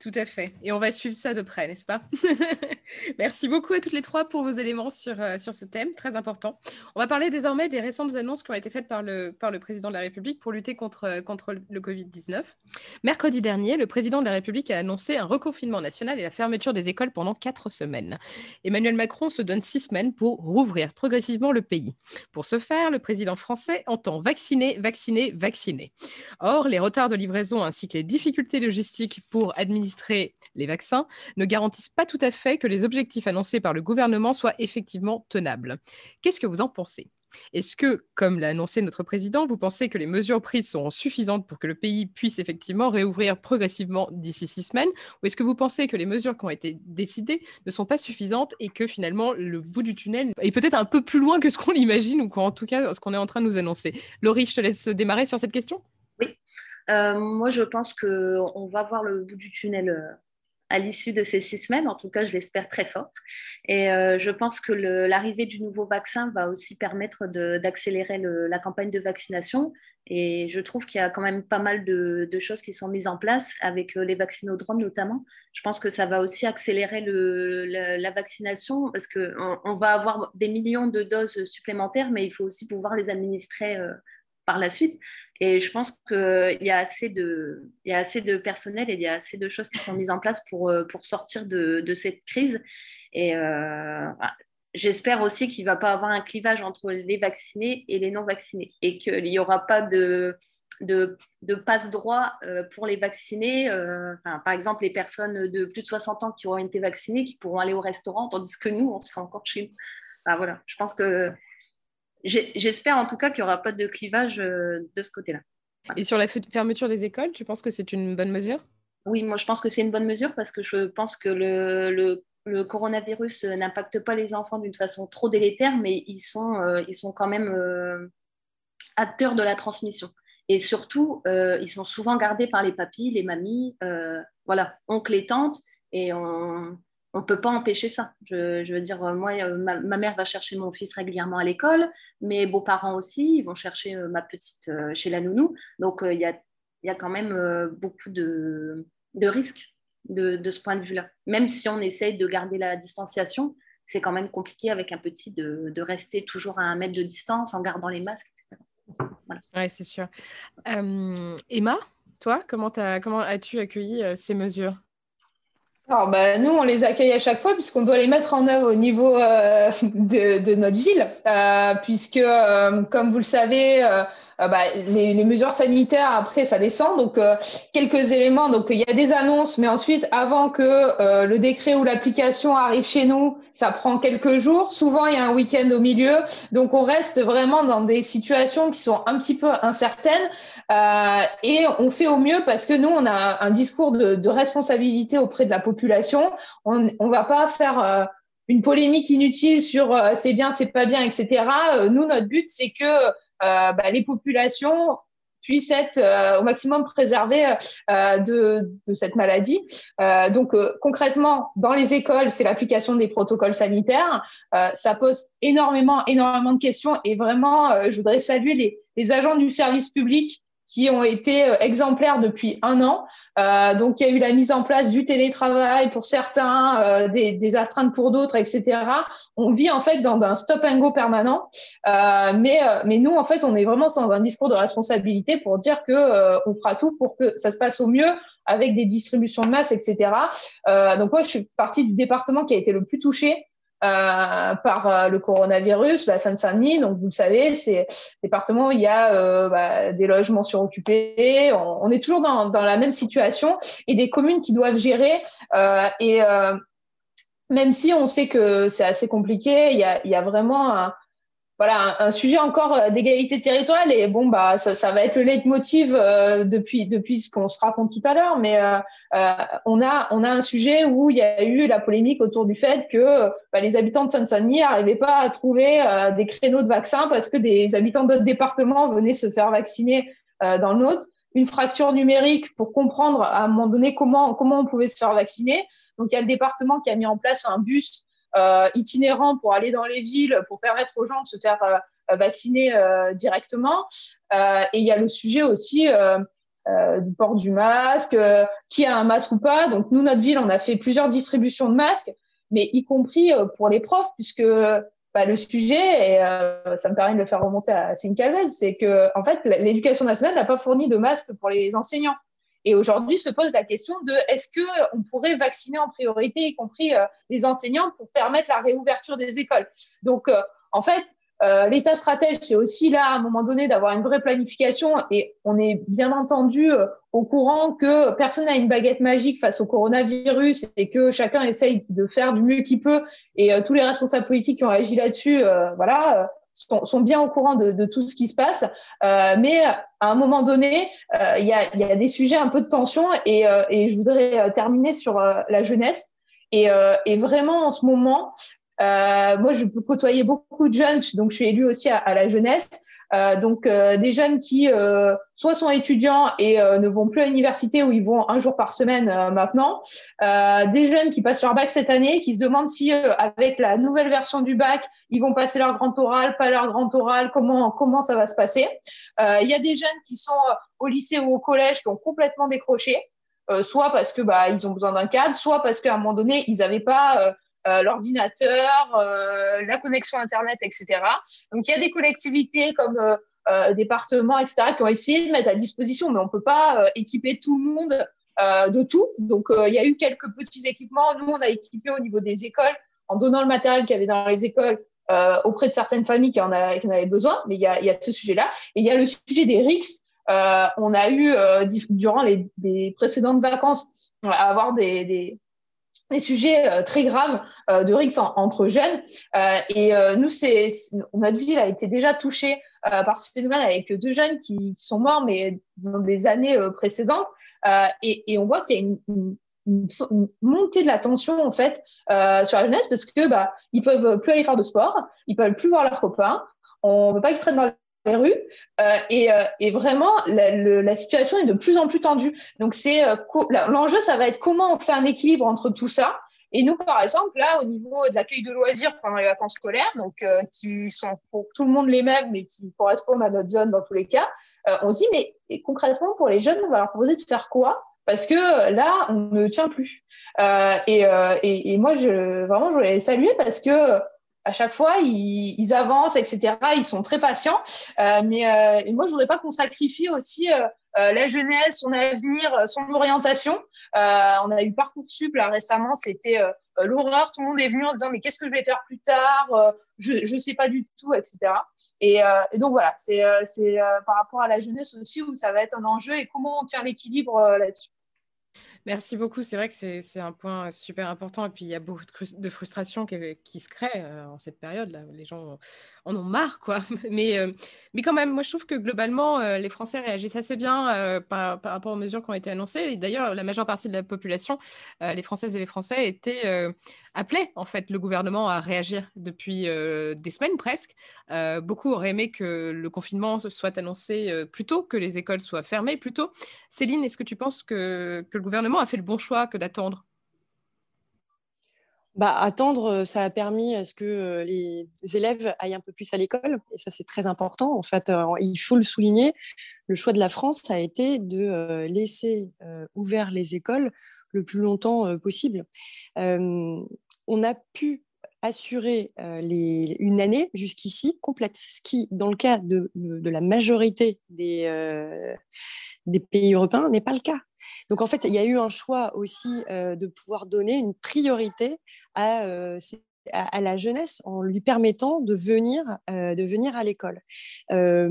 Tout à fait. Et on va suivre ça de près, n'est-ce pas? Merci beaucoup à toutes les trois pour vos éléments sur, euh, sur ce thème très important. On va parler désormais des récentes annonces qui ont été faites par le, par le président de la République pour lutter contre, contre le Covid-19. Mercredi dernier, le président de la République a annoncé un reconfinement national et la fermeture des écoles pendant quatre semaines. Emmanuel Macron se donne six semaines pour rouvrir progressivement le pays. Pour ce faire, le président français entend vacciner, vacciner, vacciner. Or, les retards de livraison ainsi que les difficultés logistiques pour administrer les vaccins ne garantissent pas tout à fait que les objectifs annoncés par le gouvernement soient effectivement tenables. Qu'est-ce que vous en pensez? Est-ce que, comme l'a annoncé notre président, vous pensez que les mesures prises seront suffisantes pour que le pays puisse effectivement réouvrir progressivement d'ici six semaines? Ou est-ce que vous pensez que les mesures qui ont été décidées ne sont pas suffisantes et que finalement le bout du tunnel est peut-être un peu plus loin que ce qu'on imagine ou qu'en tout cas ce qu'on est en train de nous annoncer? Laurie, je te laisse démarrer sur cette question. Oui, moi, je pense qu'on va voir le bout du tunnel euh, à l'issue de ces six semaines. En tout cas, je l'espère très fort. Et euh, je pense que l'arrivée du nouveau vaccin va aussi permettre d'accélérer la campagne de vaccination. Et je trouve qu'il y a quand même pas mal de, choses qui sont mises en place avec les vaccinodromes notamment. Je pense que ça va aussi accélérer la, vaccination parce qu'on on va avoir des millions de doses supplémentaires, mais il faut aussi pouvoir les administrer par la suite. Et je pense qu'il y, a assez de, personnel et il y a assez de choses qui sont mises en place pour, euh, sortir de, cette crise. Et euh, j'espère aussi qu'il ne va pas avoir un clivage entre les vaccinés et les non vaccinés et qu'il n'y aura pas de passe-droit euh, pour les vaccinés. par exemple, les personnes de plus de 60 ans qui auront été vaccinées, qui pourront aller au restaurant, tandis que nous, on sera encore chez nous. voilà, je pense que J'espère en tout cas qu'il n'y aura pas de clivage euh, de ce côté-là. Et sur la fermeture des écoles, tu penses que c'est une bonne mesure? Oui, moi je pense que c'est une bonne mesure parce que je pense que le, le, coronavirus n'impacte pas les enfants d'une façon trop délétère, mais ils sont, euh, ils sont quand même euh, acteurs de la transmission. Et surtout, ils sont souvent gardés par les papis, les mamies, voilà, oncles et tantes. Et on, on ne peut pas empêcher ça. Je, veux dire, moi, euh, ma, mère va chercher mon fils régulièrement à l'école, mes beaux-parents aussi, ils vont chercher euh, ma petite euh, chez la nounou. Donc, il y, a, quand même beaucoup de, risques de, ce point de vue-là. Même si on essaye de garder la distanciation, c'est quand même compliqué avec un petit de, rester toujours à un mètre de distance en gardant les masques, etc. Oui, c'est sûr. Emma, toi, comment, as, comment as-tu accueilli ces mesures? Alors, bah, nous, on les accueille à chaque fois puisqu'on doit les mettre en œuvre au niveau euh, de, notre ville, euh, puisque, euh, comme vous le savez, bah, les, mesures sanitaires, après, ça descend. Donc, quelques éléments. Donc, il y a des annonces, mais ensuite, avant que le décret ou l'application arrive chez nous, ça prend quelques jours. Souvent, il y a un week-end au milieu. Donc, on reste vraiment dans des situations qui sont un petit peu incertaines. et on fait au mieux parce que nous, on a un discours de, de responsabilité auprès de la population on ne va pas faire euh, une polémique inutile sur euh, c'est bien, c'est pas bien, etc. Euh, nous, notre but, c'est que bah, les populations puissent être au maximum préservées de, cette maladie. donc concrètement, dans les écoles, c'est l'application des protocoles sanitaires. ça pose énormément, énormément de questions et vraiment, je voudrais saluer les agents du service public qui ont été euh, exemplaires depuis un an. Euh, donc, il y a eu la mise en place du télétravail pour certains, euh, des, des, astreintes pour d'autres, etc. On vit en fait dans un stop and go permanent. Euh, mais, euh, mais nous, en fait, on est vraiment dans un discours de responsabilité pour dire que euh, on fera tout pour que ça se passe au mieux avec des distributions de masse, etc. donc, moi, je suis partie du département qui a été le plus touché. Euh, par euh, le coronavirus, la Seine-Saint-Denis. Donc, vous le savez, c'est département où il y a euh, bah, des logements suroccupés. On, on est toujours dans, dans, la même situation et des communes qui doivent gérer. et même si on sait que c'est assez compliqué, il y a, y a vraiment un, voilà, un, sujet encore euh, d'égalité territoriale. Et bon, bah, ça, ça va être le leitmotiv euh, depuis, depuis ce qu'on se raconte tout à l'heure. Mais euh, euh, on, a, on a un sujet où il y a eu la polémique autour du fait que bah, les habitants de Seine-Saint-Denis n'arrivaient pas à trouver des créneaux de vaccins parce que des habitants d'autres départements venaient se faire vacciner dans le nôtre. Une fracture numérique pour comprendre à un moment donné comment, comment on pouvait se faire vacciner. Donc, il y a le département qui a mis en place un bus euh, itinérants pour aller dans les villes, pour permettre aux gens de se faire euh, vacciner euh, directement. et il y a le sujet aussi du port du masque, qui a un masque ou pas. Donc nous, notre ville, on a fait plusieurs distributions de masques, mais y compris pour les profs, puisque bah, le sujet, et ça me permet de le faire remonter à Céline Calvez, c'est que en fait, l'éducation nationale n'a pas fourni de masques pour les enseignants. Et aujourd'hui se pose la question de est-ce qu'on pourrait vacciner en priorité, y compris euh, les enseignants, pour permettre la réouverture des écoles? Donc, euh, en fait, euh, l'État stratège, c'est aussi là, à un moment donné, d'avoir une vraie planification. Et on est bien entendu au courant que personne n'a une baguette magique face au coronavirus et que chacun essaye de faire du mieux qu'il peut. Et tous les responsables politiques qui ont agi là-dessus, voilà, sont, bien au courant de, tout ce qui se passe. Euh, mais à un moment donné, euh, il y, a, des sujets un peu de tension et, euh, je voudrais terminer sur la jeunesse. Et, vraiment, en ce moment, moi, je peux côtoyer beaucoup de jeunes, donc je suis élue aussi à la jeunesse. Euh, donc euh, des jeunes qui euh, soit sont étudiants et ne vont plus à l'université où ils vont un jour par semaine maintenant, des jeunes qui passent leur bac cette année, qui se demandent si avec la nouvelle version du bac ils vont passer leur grand oral, pas leur grand oral, comment comment ça va se passer. Il y a des jeunes qui sont au lycée ou au collège qui ont complètement décroché. soit parce que bah ils ont besoin d'un cadre, soit parce qu'à un moment donné ils n'avaient pas euh, l'ordinateur, euh, la connexion Internet, etc. Donc, il y a des collectivités comme euh, euh, départements, etc., qui ont essayé de mettre à disposition, mais on ne peut pas équiper tout le monde de tout. Donc, il y a eu quelques petits équipements. Nous, on a équipé au niveau des écoles en donnant le matériel qu'il y avait dans les écoles auprès de certaines familles qui en, avaient besoin. Mais il y a, ce sujet-là. Et il y a le sujet des RICS. On a eu, durant les, précédentes vacances, à avoir des, des sujets euh, très graves euh, de risque entre jeunes. Euh, et nous, c'est notre ville a été déjà touchée par ce phénomène avec deux jeunes qui, sont morts, mais dans des années précédentes. Et, et, on voit qu'il y a une, une, une, montée de la tension en fait sur la jeunesse parce que bah ils peuvent plus aller faire de sport, ils peuvent plus voir leurs copains, on veut pas qu'ils traînent dans les rues euh, et, euh, et, vraiment la, la, situation est de plus en plus tendue. Donc c'est euh, l'enjeu, ça va être comment on fait un équilibre entre tout ça. Et nous, par exemple, là, au niveau de l'accueil de loisirs pendant les vacances scolaires, donc qui sont pour tout le monde les mêmes, mais qui correspondent à notre zone dans tous les cas, on se dit mais concrètement pour les jeunes, on va leur proposer de faire quoi? Parce que là, on ne tient plus. Euh, et, et, et, moi, je, vraiment, je voulais saluer parce que à chaque fois, ils, avancent, etc. Ils sont très patients. Euh, mais euh, moi, je voudrais pas qu'on sacrifie aussi la jeunesse, son avenir, son orientation. on a eu Parcoursup là récemment, c'était l'horreur. Tout le monde est venu en disant mais qu'est-ce que je vais faire plus tard? Je ne sais pas du tout, etc. Et, et donc voilà, c'est par rapport à la jeunesse aussi où ça va être un enjeu et comment on tient l'équilibre là-dessus. Merci beaucoup. C'est vrai que c'est un point super important. Et puis, il y a beaucoup de, frustration qui, se crée euh, en cette période-là. Les gens en ont marre, quoi. Mais, euh, mais quand même, moi, je trouve que globalement, euh, les Français réagissent assez bien par, par, rapport aux mesures qui ont été annoncées. Et d'ailleurs, la majeure partie de la population, les Françaises et les Français, étaient appelés, en fait, le gouvernement à réagir depuis des semaines presque. beaucoup auraient aimé que le confinement soit annoncé plus tôt, que les écoles soient fermées plus tôt. Céline, est-ce que tu penses que, le gouvernement a fait le bon choix que d'attendre? Bah, attendre, euh, ça a permis à ce que euh, les élèves aillent un peu plus à l'école. Et ça, c'est très important. En fait, euh, il faut le souligner. Le choix de la France a été de laisser ouvert les écoles le plus longtemps possible. on a pu assurer les, une année jusqu'ici complète, ce qui, dans le cas de, la majorité des, pays européens, n'est pas le cas. Donc en fait, il y a eu un choix aussi euh, de pouvoir donner une priorité à euh, ces à, la jeunesse en lui permettant de venir, euh, de venir à l'école. Euh,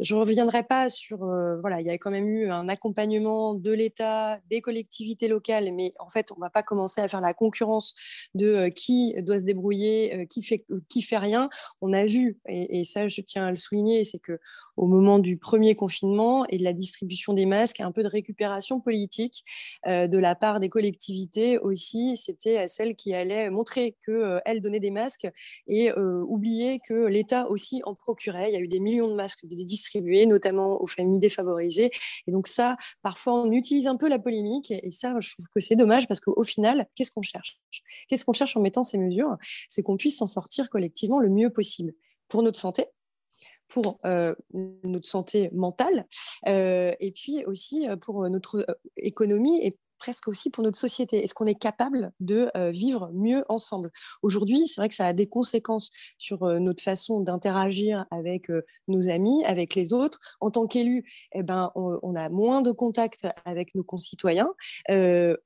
je ne reviendrai pas sur, euh, voilà, il y a quand même eu un accompagnement de l'État, des collectivités locales, mais en fait, on ne va pas commencer à faire la concurrence de qui doit se débrouiller, qui fait, qui fait rien. On a vu, et, et ça, je tiens à le souligner, c'est que au moment du premier confinement et de la distribution des masques, un peu de récupération politique de la part des collectivités aussi, c'était celle qui allait montrer que donner des masques et euh, oublier que l'État aussi en procurait. Il y a eu des millions de masques distribués, notamment aux familles défavorisées. Et donc ça, parfois, on utilise un peu la polémique. Et ça, je trouve que c'est dommage parce qu'au final, qu'est-ce qu'on cherche? Qu'est-ce qu'on cherche en mettant ces mesures? C'est qu'on puisse s'en sortir collectivement le mieux possible pour notre santé, pour notre santé mentale et puis aussi pour notre économie et presque aussi pour notre société. Est-ce qu'on est capable de euh, vivre mieux ensemble? Aujourd'hui, c'est vrai que ça a des conséquences sur euh, notre façon d'interagir avec euh, nos amis, avec les autres. En tant qu'élu, eh ben, on, a moins de contact avec nos concitoyens,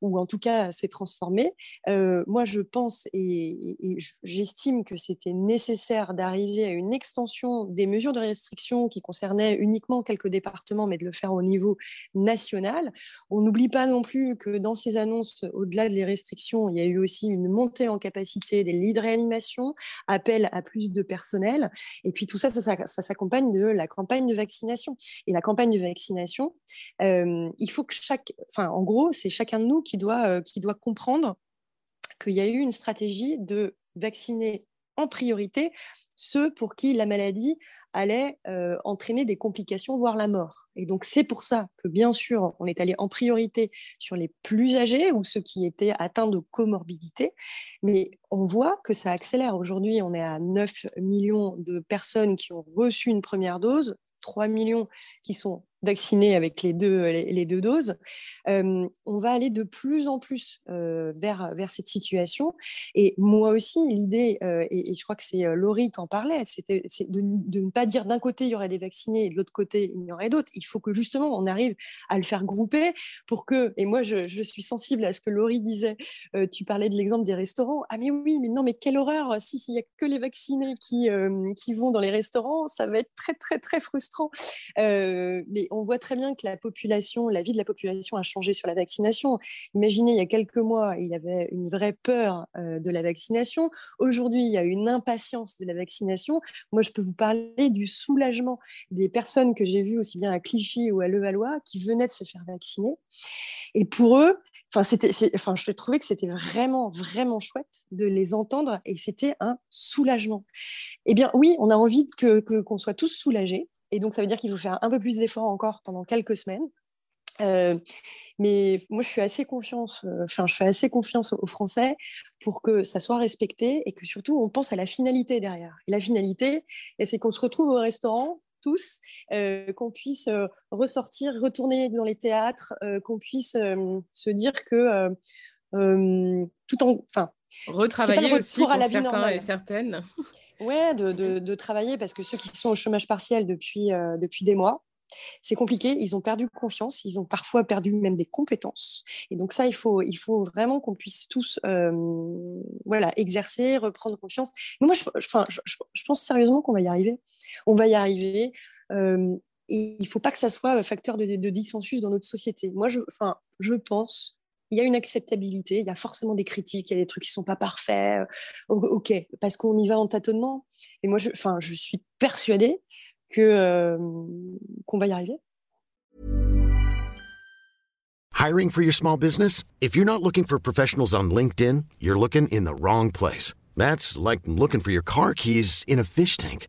ou en tout cas, c'est transformé. moi, je pense et, et j'estime que c'était nécessaire d'arriver à une extension des mesures de restriction qui concernaient uniquement quelques départements, mais de le faire au niveau national. On n'oublie pas non plus que dans ces annonces, au-delà des restrictions, il y a eu aussi une montée en capacité des lits de réanimation, appel à plus de personnel. Et puis tout ça, ça, s'accompagne de la campagne de vaccination. Et la campagne de vaccination, euh, il faut que chaque, enfin, en gros, c'est chacun de nous qui doit, euh, qui doit comprendre qu'il y a eu une stratégie de vacciner en priorité ceux pour qui la maladie allait euh, entraîner des complications, voire la mort. Et donc c'est pour ça que bien sûr, on est allé en priorité sur les plus âgés ou ceux qui étaient atteints de comorbidité, mais on voit que ça accélère. Aujourd'hui, on est à 9 millions de personnes qui ont reçu une première dose, 3 millions qui sont vaccinés avec les deux, les, deux doses, euh, on va aller de plus en plus euh, vers, vers cette situation. Et moi aussi, l'idée, euh, et, je crois que c'est Laurie qui en parlait, c'était de, de, ne pas dire d'un côté il y aurait des vaccinés et de l'autre côté il y aurait d'autres. Il faut que justement on arrive à le faire grouper pour que, et moi je, je suis sensible à ce que Laurie disait, tu parlais de l'exemple des restaurants. Ah mais oui, mais non, mais quelle horreur, si s'il n'y a que les vaccinés qui, qui vont dans les restaurants, ça va être très très très frustrant. On voit très bien que la population, la vie de la population a changé sur la vaccination. Imaginez, il y a quelques mois, il y avait une vraie peur euh, de la vaccination. Aujourd'hui, il y a une impatience de la vaccination. Moi, je peux vous parler du soulagement des personnes que j'ai vues aussi bien à Clichy ou à Levallois qui venaient de se faire vacciner. Et pour eux, Enfin, c'était, je trouvais que c'était vraiment, vraiment chouette de les entendre et c'était un soulagement. Eh bien, oui, on a envie que, qu'on soit tous soulagés, et donc, ça veut dire qu'il faut faire un peu plus d'efforts encore pendant quelques semaines. Euh, mais moi, je suis assez confiance, euh, enfin, je fais assez confiance aux Français pour que ça soit respecté et que surtout on pense à la finalité derrière. Et la finalité, c'est qu'on se retrouve au restaurant tous, euh, qu'on puisse ressortir, retourner dans les théâtres, qu'on puisse se dire que tout en, enfin, retravailler aussi pour, la certains et certaines. Ouais, de, de, travailler parce que ceux qui sont au chômage partiel depuis, euh, depuis des mois, c'est compliqué. Ils ont perdu confiance, ils ont parfois perdu même des compétences. Et donc ça, il faut, il faut vraiment qu'on puisse tous, voilà, exercer, reprendre confiance. Mais moi, je, enfin, je, pense sérieusement qu'on va y arriver. On va y arriver. et il ne faut pas que ça soit facteur de, de, dissensus dans notre société. Moi, je, enfin, je pense il y a une acceptabilité, il y a forcément des critiques, il y a des trucs qui sont pas parfaits. Ok, parce qu'on y va en tâtonnement. Et moi, je, enfin, je suis persuadée que euh, qu'on va y arriver. Hiring for your small business? If you're not looking for professionals on LinkedIn, you're looking in the wrong place. That's like looking for your car keys in a fish tank.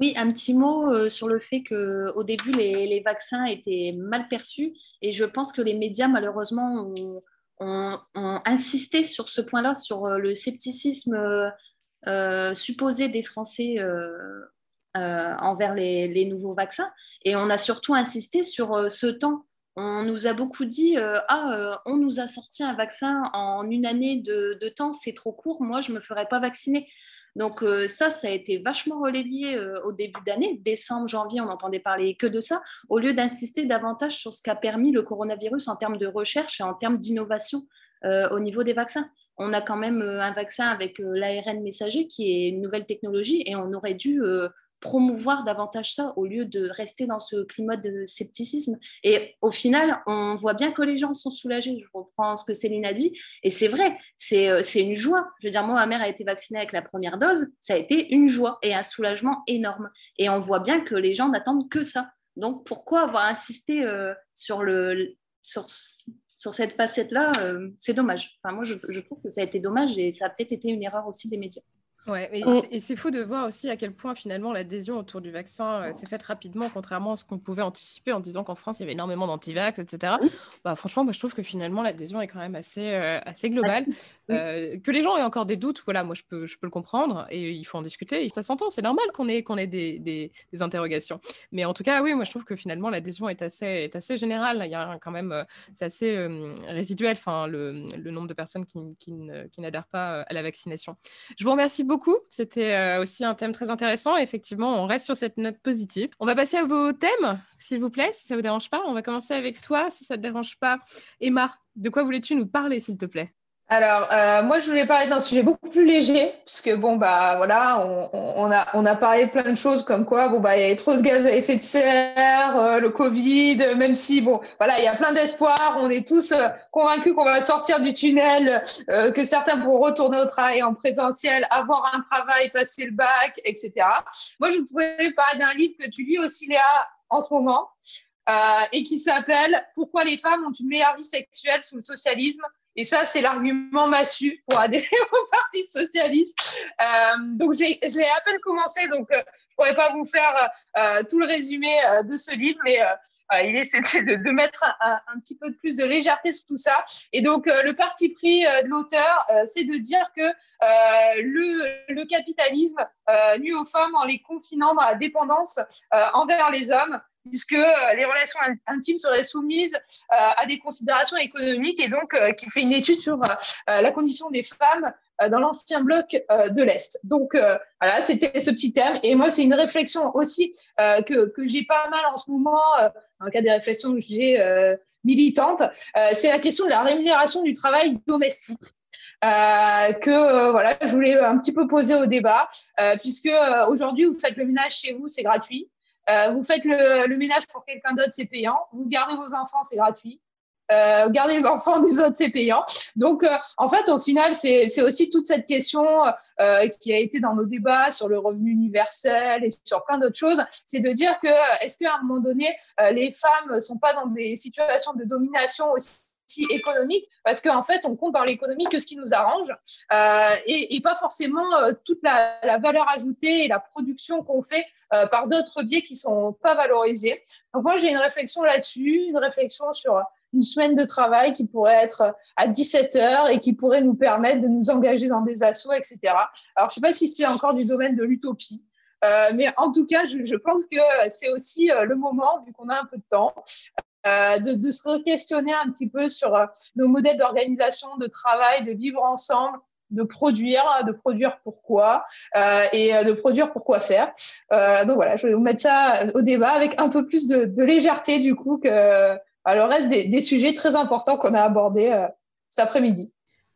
Oui, un petit mot euh, sur le fait qu'au début, les, vaccins étaient mal perçus. Et je pense que les médias, malheureusement, ont, insisté sur ce point-là, sur euh, le scepticisme euh, supposé des Français envers les, nouveaux vaccins. Et on a surtout insisté sur ce temps. On nous a beaucoup dit Ah, on nous a sorti un vaccin en une année de, temps, c'est trop court, moi je ne me ferai pas vacciner. Donc ça, ça a été vachement relayé au début d'année, décembre, janvier, on n'entendait parler que de ça, au lieu d'insister davantage sur ce qu'a permis le coronavirus en termes de recherche et en termes d'innovation au niveau des vaccins. On a quand même un vaccin avec l'ARN messager qui est une nouvelle technologie et on aurait dû promouvoir davantage ça au lieu de rester dans ce climat de scepticisme. Et au final, on voit bien que les gens sont soulagés. Je reprends ce que Céline a dit. Et c'est vrai, c'est euh, une joie. Je veux dire, moi, ma mère a été vaccinée avec la première dose. Ça a été une joie et un soulagement énorme. Et on voit bien que les gens n'attendent que ça. Donc, pourquoi avoir insisté euh, sur, le, sur, sur cette facette-là euh, C'est dommage. Enfin, moi, je, je trouve que ça a été dommage et ça a peut-être été une erreur aussi des médias. Ouais, et c'est fou de voir aussi à quel point finalement l'adhésion autour du vaccin euh, s'est faite rapidement, contrairement à ce qu'on pouvait anticiper en disant qu'en France il y avait énormément d'antivax, etc. Bah, franchement, moi je trouve que finalement l'adhésion est quand même assez, euh, assez globale. Euh, que les gens aient encore des doutes, voilà, moi je peux, je peux le comprendre et il faut en discuter. Et ça s'entend, c'est normal qu'on ait, qu'on ait des, des, interrogations. Mais en tout cas, oui, moi je trouve que finalement l'adhésion est assez, est assez générale. Il y a quand même, c'est assez résiduel, enfin le, le, nombre de personnes qui, qui, qui n'adhèrent pas à la vaccination. Je vous remercie beaucoup c'était euh, aussi un thème très intéressant. effectivement, on reste sur cette note positive. On va passer à vos thèmes, s'il vous plaît, si ça vous dérange pas. On va commencer avec toi, si ça te dérange pas. Emma, de quoi voulais-tu nous parler, s'il te plaît? Alors, euh, moi, je voulais parler d'un sujet beaucoup plus léger, puisque bon, bah voilà, on, on, a, on a parlé plein de choses comme quoi, bon, bah, il y avait trop de gaz à effet de serre, euh, le Covid, même si, bon, voilà, il y a plein d'espoir, on est tous euh, convaincus qu'on va sortir du tunnel, que certains pourront retourner au travail en présentiel, avoir un travail, passer le bac, etc. Moi, je voulais parler d'un livre que tu lis aussi, Léa, en ce moment, et qui s'appelle Pourquoi les femmes ont une meilleure vie sexuelle sous le socialisme? Et ça, c'est l'argument massu pour adhérer au Parti socialiste. Euh, donc, j'ai à peine commencé, donc euh, je ne pourrais pas vous faire euh, tout le résumé de ce livre, mais l'idée, c'était de, mettre un, un, petit peu de plus de légèreté sur tout ça. Et donc, le parti pris de l'auteur, c'est de dire que le, le, capitalisme nuit aux femmes en les confinant dans la dépendance envers les hommes puisque euh, les relations intimes seraient soumises euh, à des considérations économiques et donc euh, qui fait une étude sur la condition des femmes dans l'ancien bloc de l'Est. Donc voilà, c'était ce petit thème. Et moi, c'est une réflexion aussi que, que j'ai pas mal en ce moment, dans le cas des réflexions que j'ai militantes, c'est la question de la rémunération du travail domestique. Euh, que voilà, je voulais un petit peu poser au débat, puisque aujourd'hui vous faites le ménage chez vous, c'est gratuit. Euh, vous faites le, ménage pour quelqu'un d'autre, c'est payant. Vous gardez vos enfants, c'est gratuit. Euh, garder les enfants des autres, c'est payant. Donc, euh, en fait, au final, c'est aussi toute cette question euh, qui a été dans nos débats sur le revenu universel et sur plein d'autres choses. C'est de dire que est-ce qu'à un moment donné, les femmes sont pas dans des situations de domination aussi économique, parce qu'en fait, on compte dans l'économie que ce qui nous arrange euh, et, pas forcément euh, toute la, valeur ajoutée et la production qu'on fait euh, par d'autres biais qui sont pas valorisés. Donc moi, j'ai une réflexion là-dessus, une réflexion sur une semaine de travail qui pourrait être à 17 heures et qui pourrait nous permettre de nous engager dans des assos, etc. Alors, je ne sais pas si c'est encore du domaine de l'utopie, mais en tout cas, je, pense que c'est aussi le moment, vu qu'on a un peu de temps, euh, de, de, se questionner un petit peu sur nos modèles d'organisation, de travail, de vivre ensemble, de produire, de produire pourquoi et de produire pourquoi faire. donc voilà, je vais vous mettre ça au débat avec un peu plus de, légèreté du coup que le reste des, des, sujets très importants qu'on a abordés cet après-midi.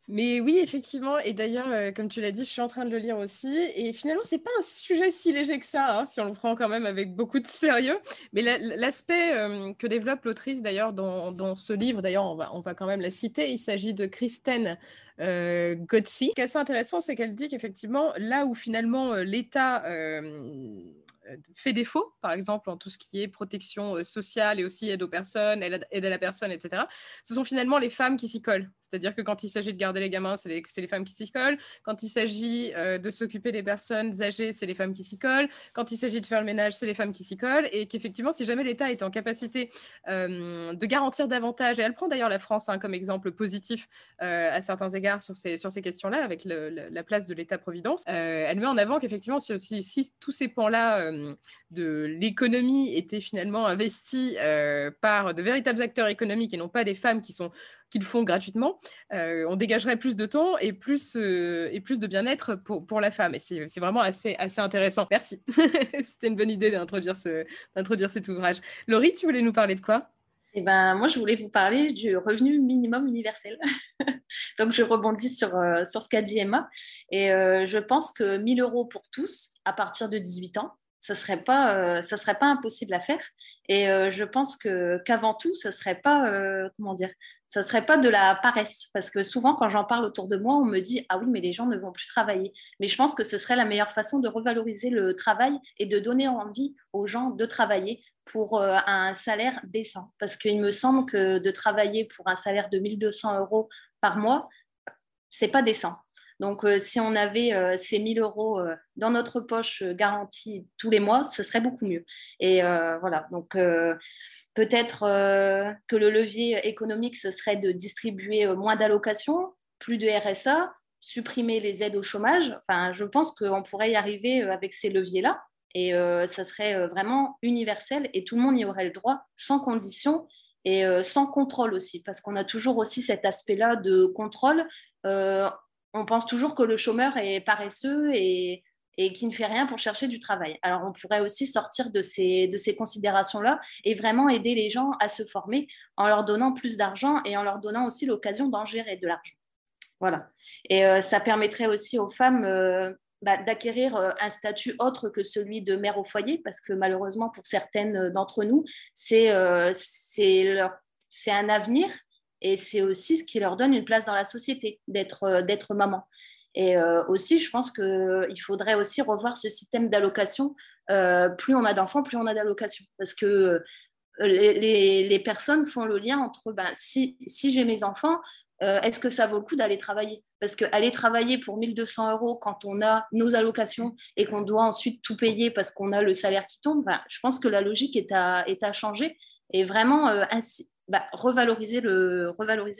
Mais oui, effectivement. Et d'ailleurs, euh, comme tu l'as dit, je suis en train de le lire aussi. Et finalement, c'est pas un sujet si léger que ça, hein, si on le prend quand même avec beaucoup de sérieux. Mais l'aspect euh, que développe l'autrice, d'ailleurs, dans, ce livre, d'ailleurs, on va, quand même la citer. Il s'agit de Kristen euh, Gotzi. Ce qui est assez intéressant, c'est qu'elle dit qu'effectivement, là où finalement euh, l'État fait défaut, par exemple en tout ce qui est protection euh, sociale et aussi aide aux personnes, aide à la personne, etc., ce sont finalement les femmes qui s'y collent. C'est-à-dire que quand il s'agit de garder les gamins, c'est les, femmes qui s'y collent. Quand il s'agit euh, de s'occuper des personnes âgées, c'est les femmes qui s'y collent. Quand il s'agit de faire le ménage, c'est les femmes qui s'y collent. Et qu'effectivement, si jamais l'État est en capacité de garantir davantage, et elle prend d'ailleurs la France hein, comme exemple positif à certains égards sur ces, sur ces questions-là, avec la place de l'État-providence, elle met en avant qu'effectivement, si, si, tous ces pans-là euh, de l'économie était finalement investie euh, par de véritables acteurs économiques et non pas des femmes qui, sont, le font gratuitement, euh, on dégagerait plus de temps et plus, et plus de bien-être pour, pour la femme. Et c'est vraiment assez, assez intéressant. Merci. C'était une bonne idée d'introduire ce, cet ouvrage. Laurie, tu voulais nous parler de quoi? Eh ben, moi, je voulais vous parler du revenu minimum universel. Donc, je rebondis sur, sur ce qu'a dit Emma. Et je pense que 1000 euros pour tous à partir de 18 ans, ce serait pas, euh, serait pas impossible à faire. Et euh, je pense qu'avant tout, ce serait pas, euh, comment dire, ça serait pas de la paresse, parce que souvent quand j'en parle autour de moi, on me dit ah oui, mais les gens ne vont plus travailler. Mais je pense que ce serait la meilleure façon de revaloriser le travail et de donner envie aux gens de travailler pour un salaire décent. Parce qu'il me semble que de travailler pour un salaire de 1200 euros par mois, c'est pas décent. Donc, euh, si on avait euh, ces 1000 euros euh, dans notre poche garantis tous les mois, ce serait beaucoup mieux. Et voilà, donc peut-être que le levier économique, ce serait de distribuer moins d'allocations, plus de RSA, supprimer les aides au chômage. Enfin, je pense qu'on pourrait y arriver avec ces leviers-là. Et ça serait vraiment universel et tout le monde y aurait le droit sans condition et sans contrôle aussi, parce qu'on a toujours aussi cet aspect-là de contrôle on pense toujours que le chômeur est paresseux et, qui ne fait rien pour chercher du travail. Alors, on pourrait aussi sortir de ces, de ces considérations-là et vraiment aider les gens à se former en leur donnant plus d'argent et en leur donnant aussi l'occasion d'en gérer de l'argent. Voilà. Et euh, ça permettrait aussi aux femmes euh, bah, d'acquérir euh, un statut autre que celui de mère au foyer, parce que malheureusement, pour certaines d'entre nous, c'est un avenir et c'est aussi ce qui leur donne une place dans la société, d'être euh, d'être maman. Et euh, aussi, je pense qu'il faudrait aussi revoir ce système d'allocation. Euh, plus on a d'enfants, plus on a d'allocations. Parce que les, les, personnes font le lien entre ben, si, si j'ai mes enfants, est-ce que ça vaut le coup d'aller travailler? Parce qu'aller travailler pour 1200 euros quand on a nos allocations et qu'on doit ensuite tout payer parce qu'on a le salaire qui tombe, ben, je pense que la logique est à, est à changer. Et vraiment, bah, revaloriser, le,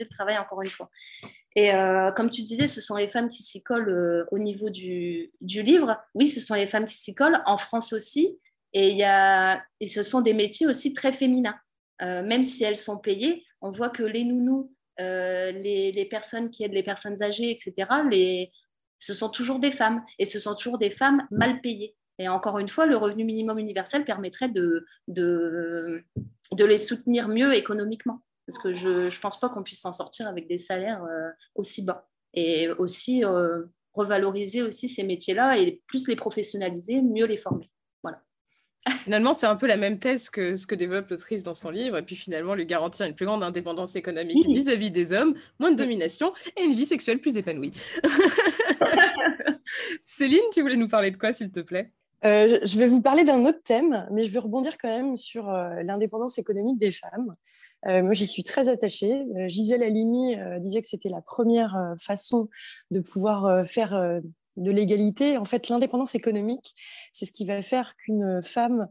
travail encore une fois. Et euh, comme tu disais, ce sont les femmes qui s'y collent euh, au niveau du, livre. Oui, ce sont les femmes qui s'y collent, en France aussi. Et, y a, ce sont des métiers aussi très féminins. Euh, même si elles sont payées, on voit que les nounous, les, personnes qui aident les personnes âgées, etc., ce sont toujours des femmes. Et ce sont toujours des femmes mal payées. Et encore une fois, le revenu minimum universel permettrait de, de les soutenir mieux économiquement. Parce que je ne pense pas qu'on puisse s'en sortir avec des salaires euh, aussi bas. Et aussi euh, revaloriser aussi ces métiers-là et plus les professionnaliser, mieux les former. Voilà. Finalement, c'est un peu la même thèse que ce que développe l'autrice dans son livre, et puis finalement lui garantir une plus grande indépendance économique vis-à-vis des hommes, moins de domination et une vie sexuelle plus épanouie. Céline, tu voulais nous parler de quoi, s'il te plaît? Euh, je vais vous parler d'un autre thème, mais je vais rebondir quand même sur euh, l'indépendance économique des femmes. Euh, moi, j'y suis très attachée. Gisèle Halimi disait que c'était la première façon de pouvoir faire de l'égalité. En fait, l'indépendance économique, c'est ce qui va faire qu'une femme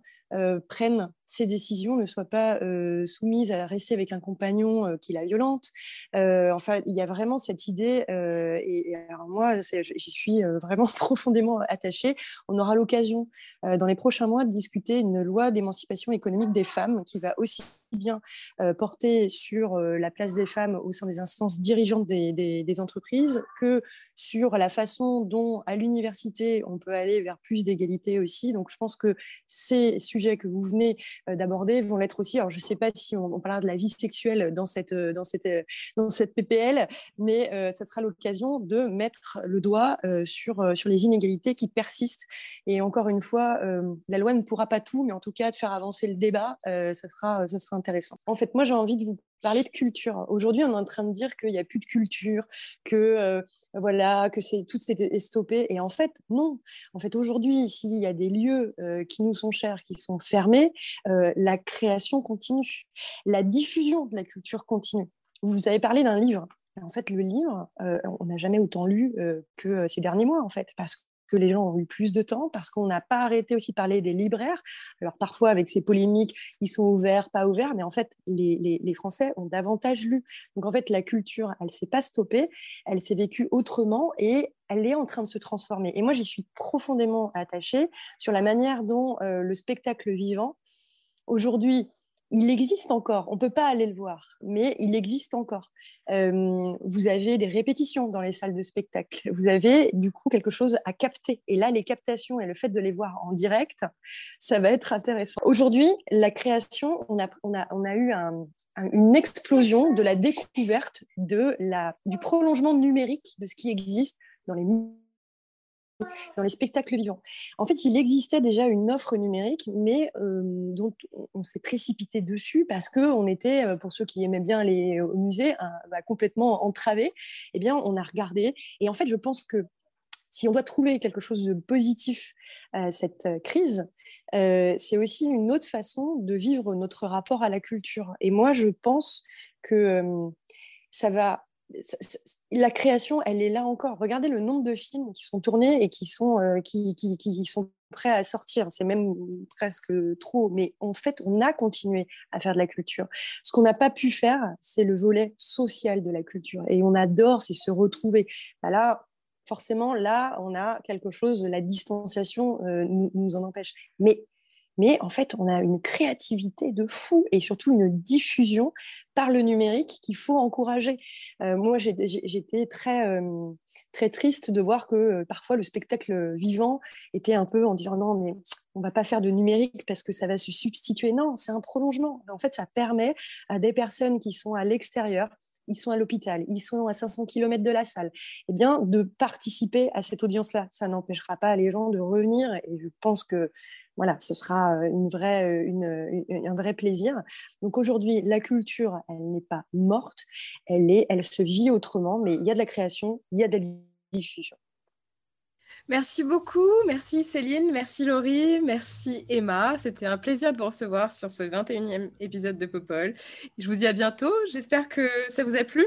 prenne ses décisions, ne soit pas soumise à rester avec un compagnon qui la violente. enfin, il y a vraiment cette idée, et, alors moi, j'y suis vraiment profondément attachée. On aura l'occasion dans les prochains mois de discuter une loi d'émancipation économique des femmes qui va aussi bien euh, porté sur euh, la place des femmes au sein des instances dirigeantes des, entreprises que sur la façon dont à l'université on peut aller vers plus d'égalité aussi. Donc je pense que ces sujets que vous venez euh, d'aborder vont l'être aussi. Alors je ne sais pas si on, parlera de la vie sexuelle dans cette, dans cette, dans cette PPL, mais ça sera l'occasion de mettre le doigt sur, sur les inégalités qui persistent. Et encore une fois, la loi ne pourra pas tout, mais en tout cas de faire avancer le débat, ça, sera, ça sera En fait, moi, j'ai envie de vous parler de culture. Aujourd'hui, on est en train de dire qu'il n'y a plus de culture, que euh, voilà, que c'est tout est stoppé. Et en fait, non. En fait, aujourd'hui, s'il y a des lieux euh, qui nous sont chers, qui sont fermés, euh, la création continue, la diffusion de la culture continue. Vous avez parlé d'un livre. En fait, le livre, on n'a jamais autant lu que ces derniers mois, en fait, parce que les gens ont eu plus de temps, parce qu'on n'a pas arrêté aussi de parler des libraires. Alors parfois, avec ces polémiques, ils sont ouverts, pas ouverts, mais en fait, les, les, Français ont davantage lu. Donc en fait, la culture, elle ne s'est pas stoppée, elle s'est vécue autrement et elle est en train de se transformer. Et moi, j'y suis profondément attachée sur la manière dont euh, le spectacle vivant, aujourd'hui, il existe encore. On ne peut pas aller le voir, mais il existe encore. Euh, vous avez des répétitions dans les salles de spectacle. Vous avez du coup quelque chose à capter. Et là, les captations et le fait de les voir en direct, ça va être intéressant. Aujourd'hui, la création, on a, eu une explosion de la découverte du prolongement numérique de ce qui existe dans les dans les spectacles vivants. En fait, il existait déjà une offre numérique, mais euh, on s'est précipité dessus parce qu'on était, euh, pour ceux qui aimaient bien aller au musée, bah, complètement entravés. Eh bien, on a regardé. Et en fait, je pense que si on doit trouver quelque chose de positif à cette euh, crise, c'est aussi une autre façon de vivre notre rapport à la culture. Et moi, je pense que ça va la création, elle est là encore. Regardez le nombre de films qui sont tournés et qui sont, euh, qui, qui, sont prêts à sortir. C'est même presque trop. Mais en fait, on a continué à faire de la culture. Ce qu'on n'a pas pu faire, c'est le volet social de la culture. Et on adore, c'est se retrouver. Bah là, forcément, là, on a quelque chose, la distanciation euh, nous, nous, en empêche. Mais mais en fait, on a une créativité de fou et surtout une diffusion par le numérique qu'il faut encourager. Euh, moi, j'étais très, euh, très triste de voir que euh, parfois le spectacle vivant était un peu en disant non, mais on va pas faire de numérique parce que ça va se substituer. Non, c'est un prolongement. En fait, ça permet à des personnes qui sont à l'extérieur ils sont à l'hôpital, ils sont à 500 km de la salle, eh bien, de participer à cette audience-là. Ça n'empêchera pas les gens de revenir et je pense que voilà, ce sera euh, euh, une, un vrai plaisir. Donc aujourd'hui, la culture, elle n'est pas morte, elle, est, elle se vit autrement, mais il y a de la création, il y a de la diffusion. Merci beaucoup, merci Céline, merci Laurie, merci Emma. C'était un plaisir de vous recevoir sur ce 21e épisode de Popol. Je vous dis à bientôt, j'espère que ça vous a plu.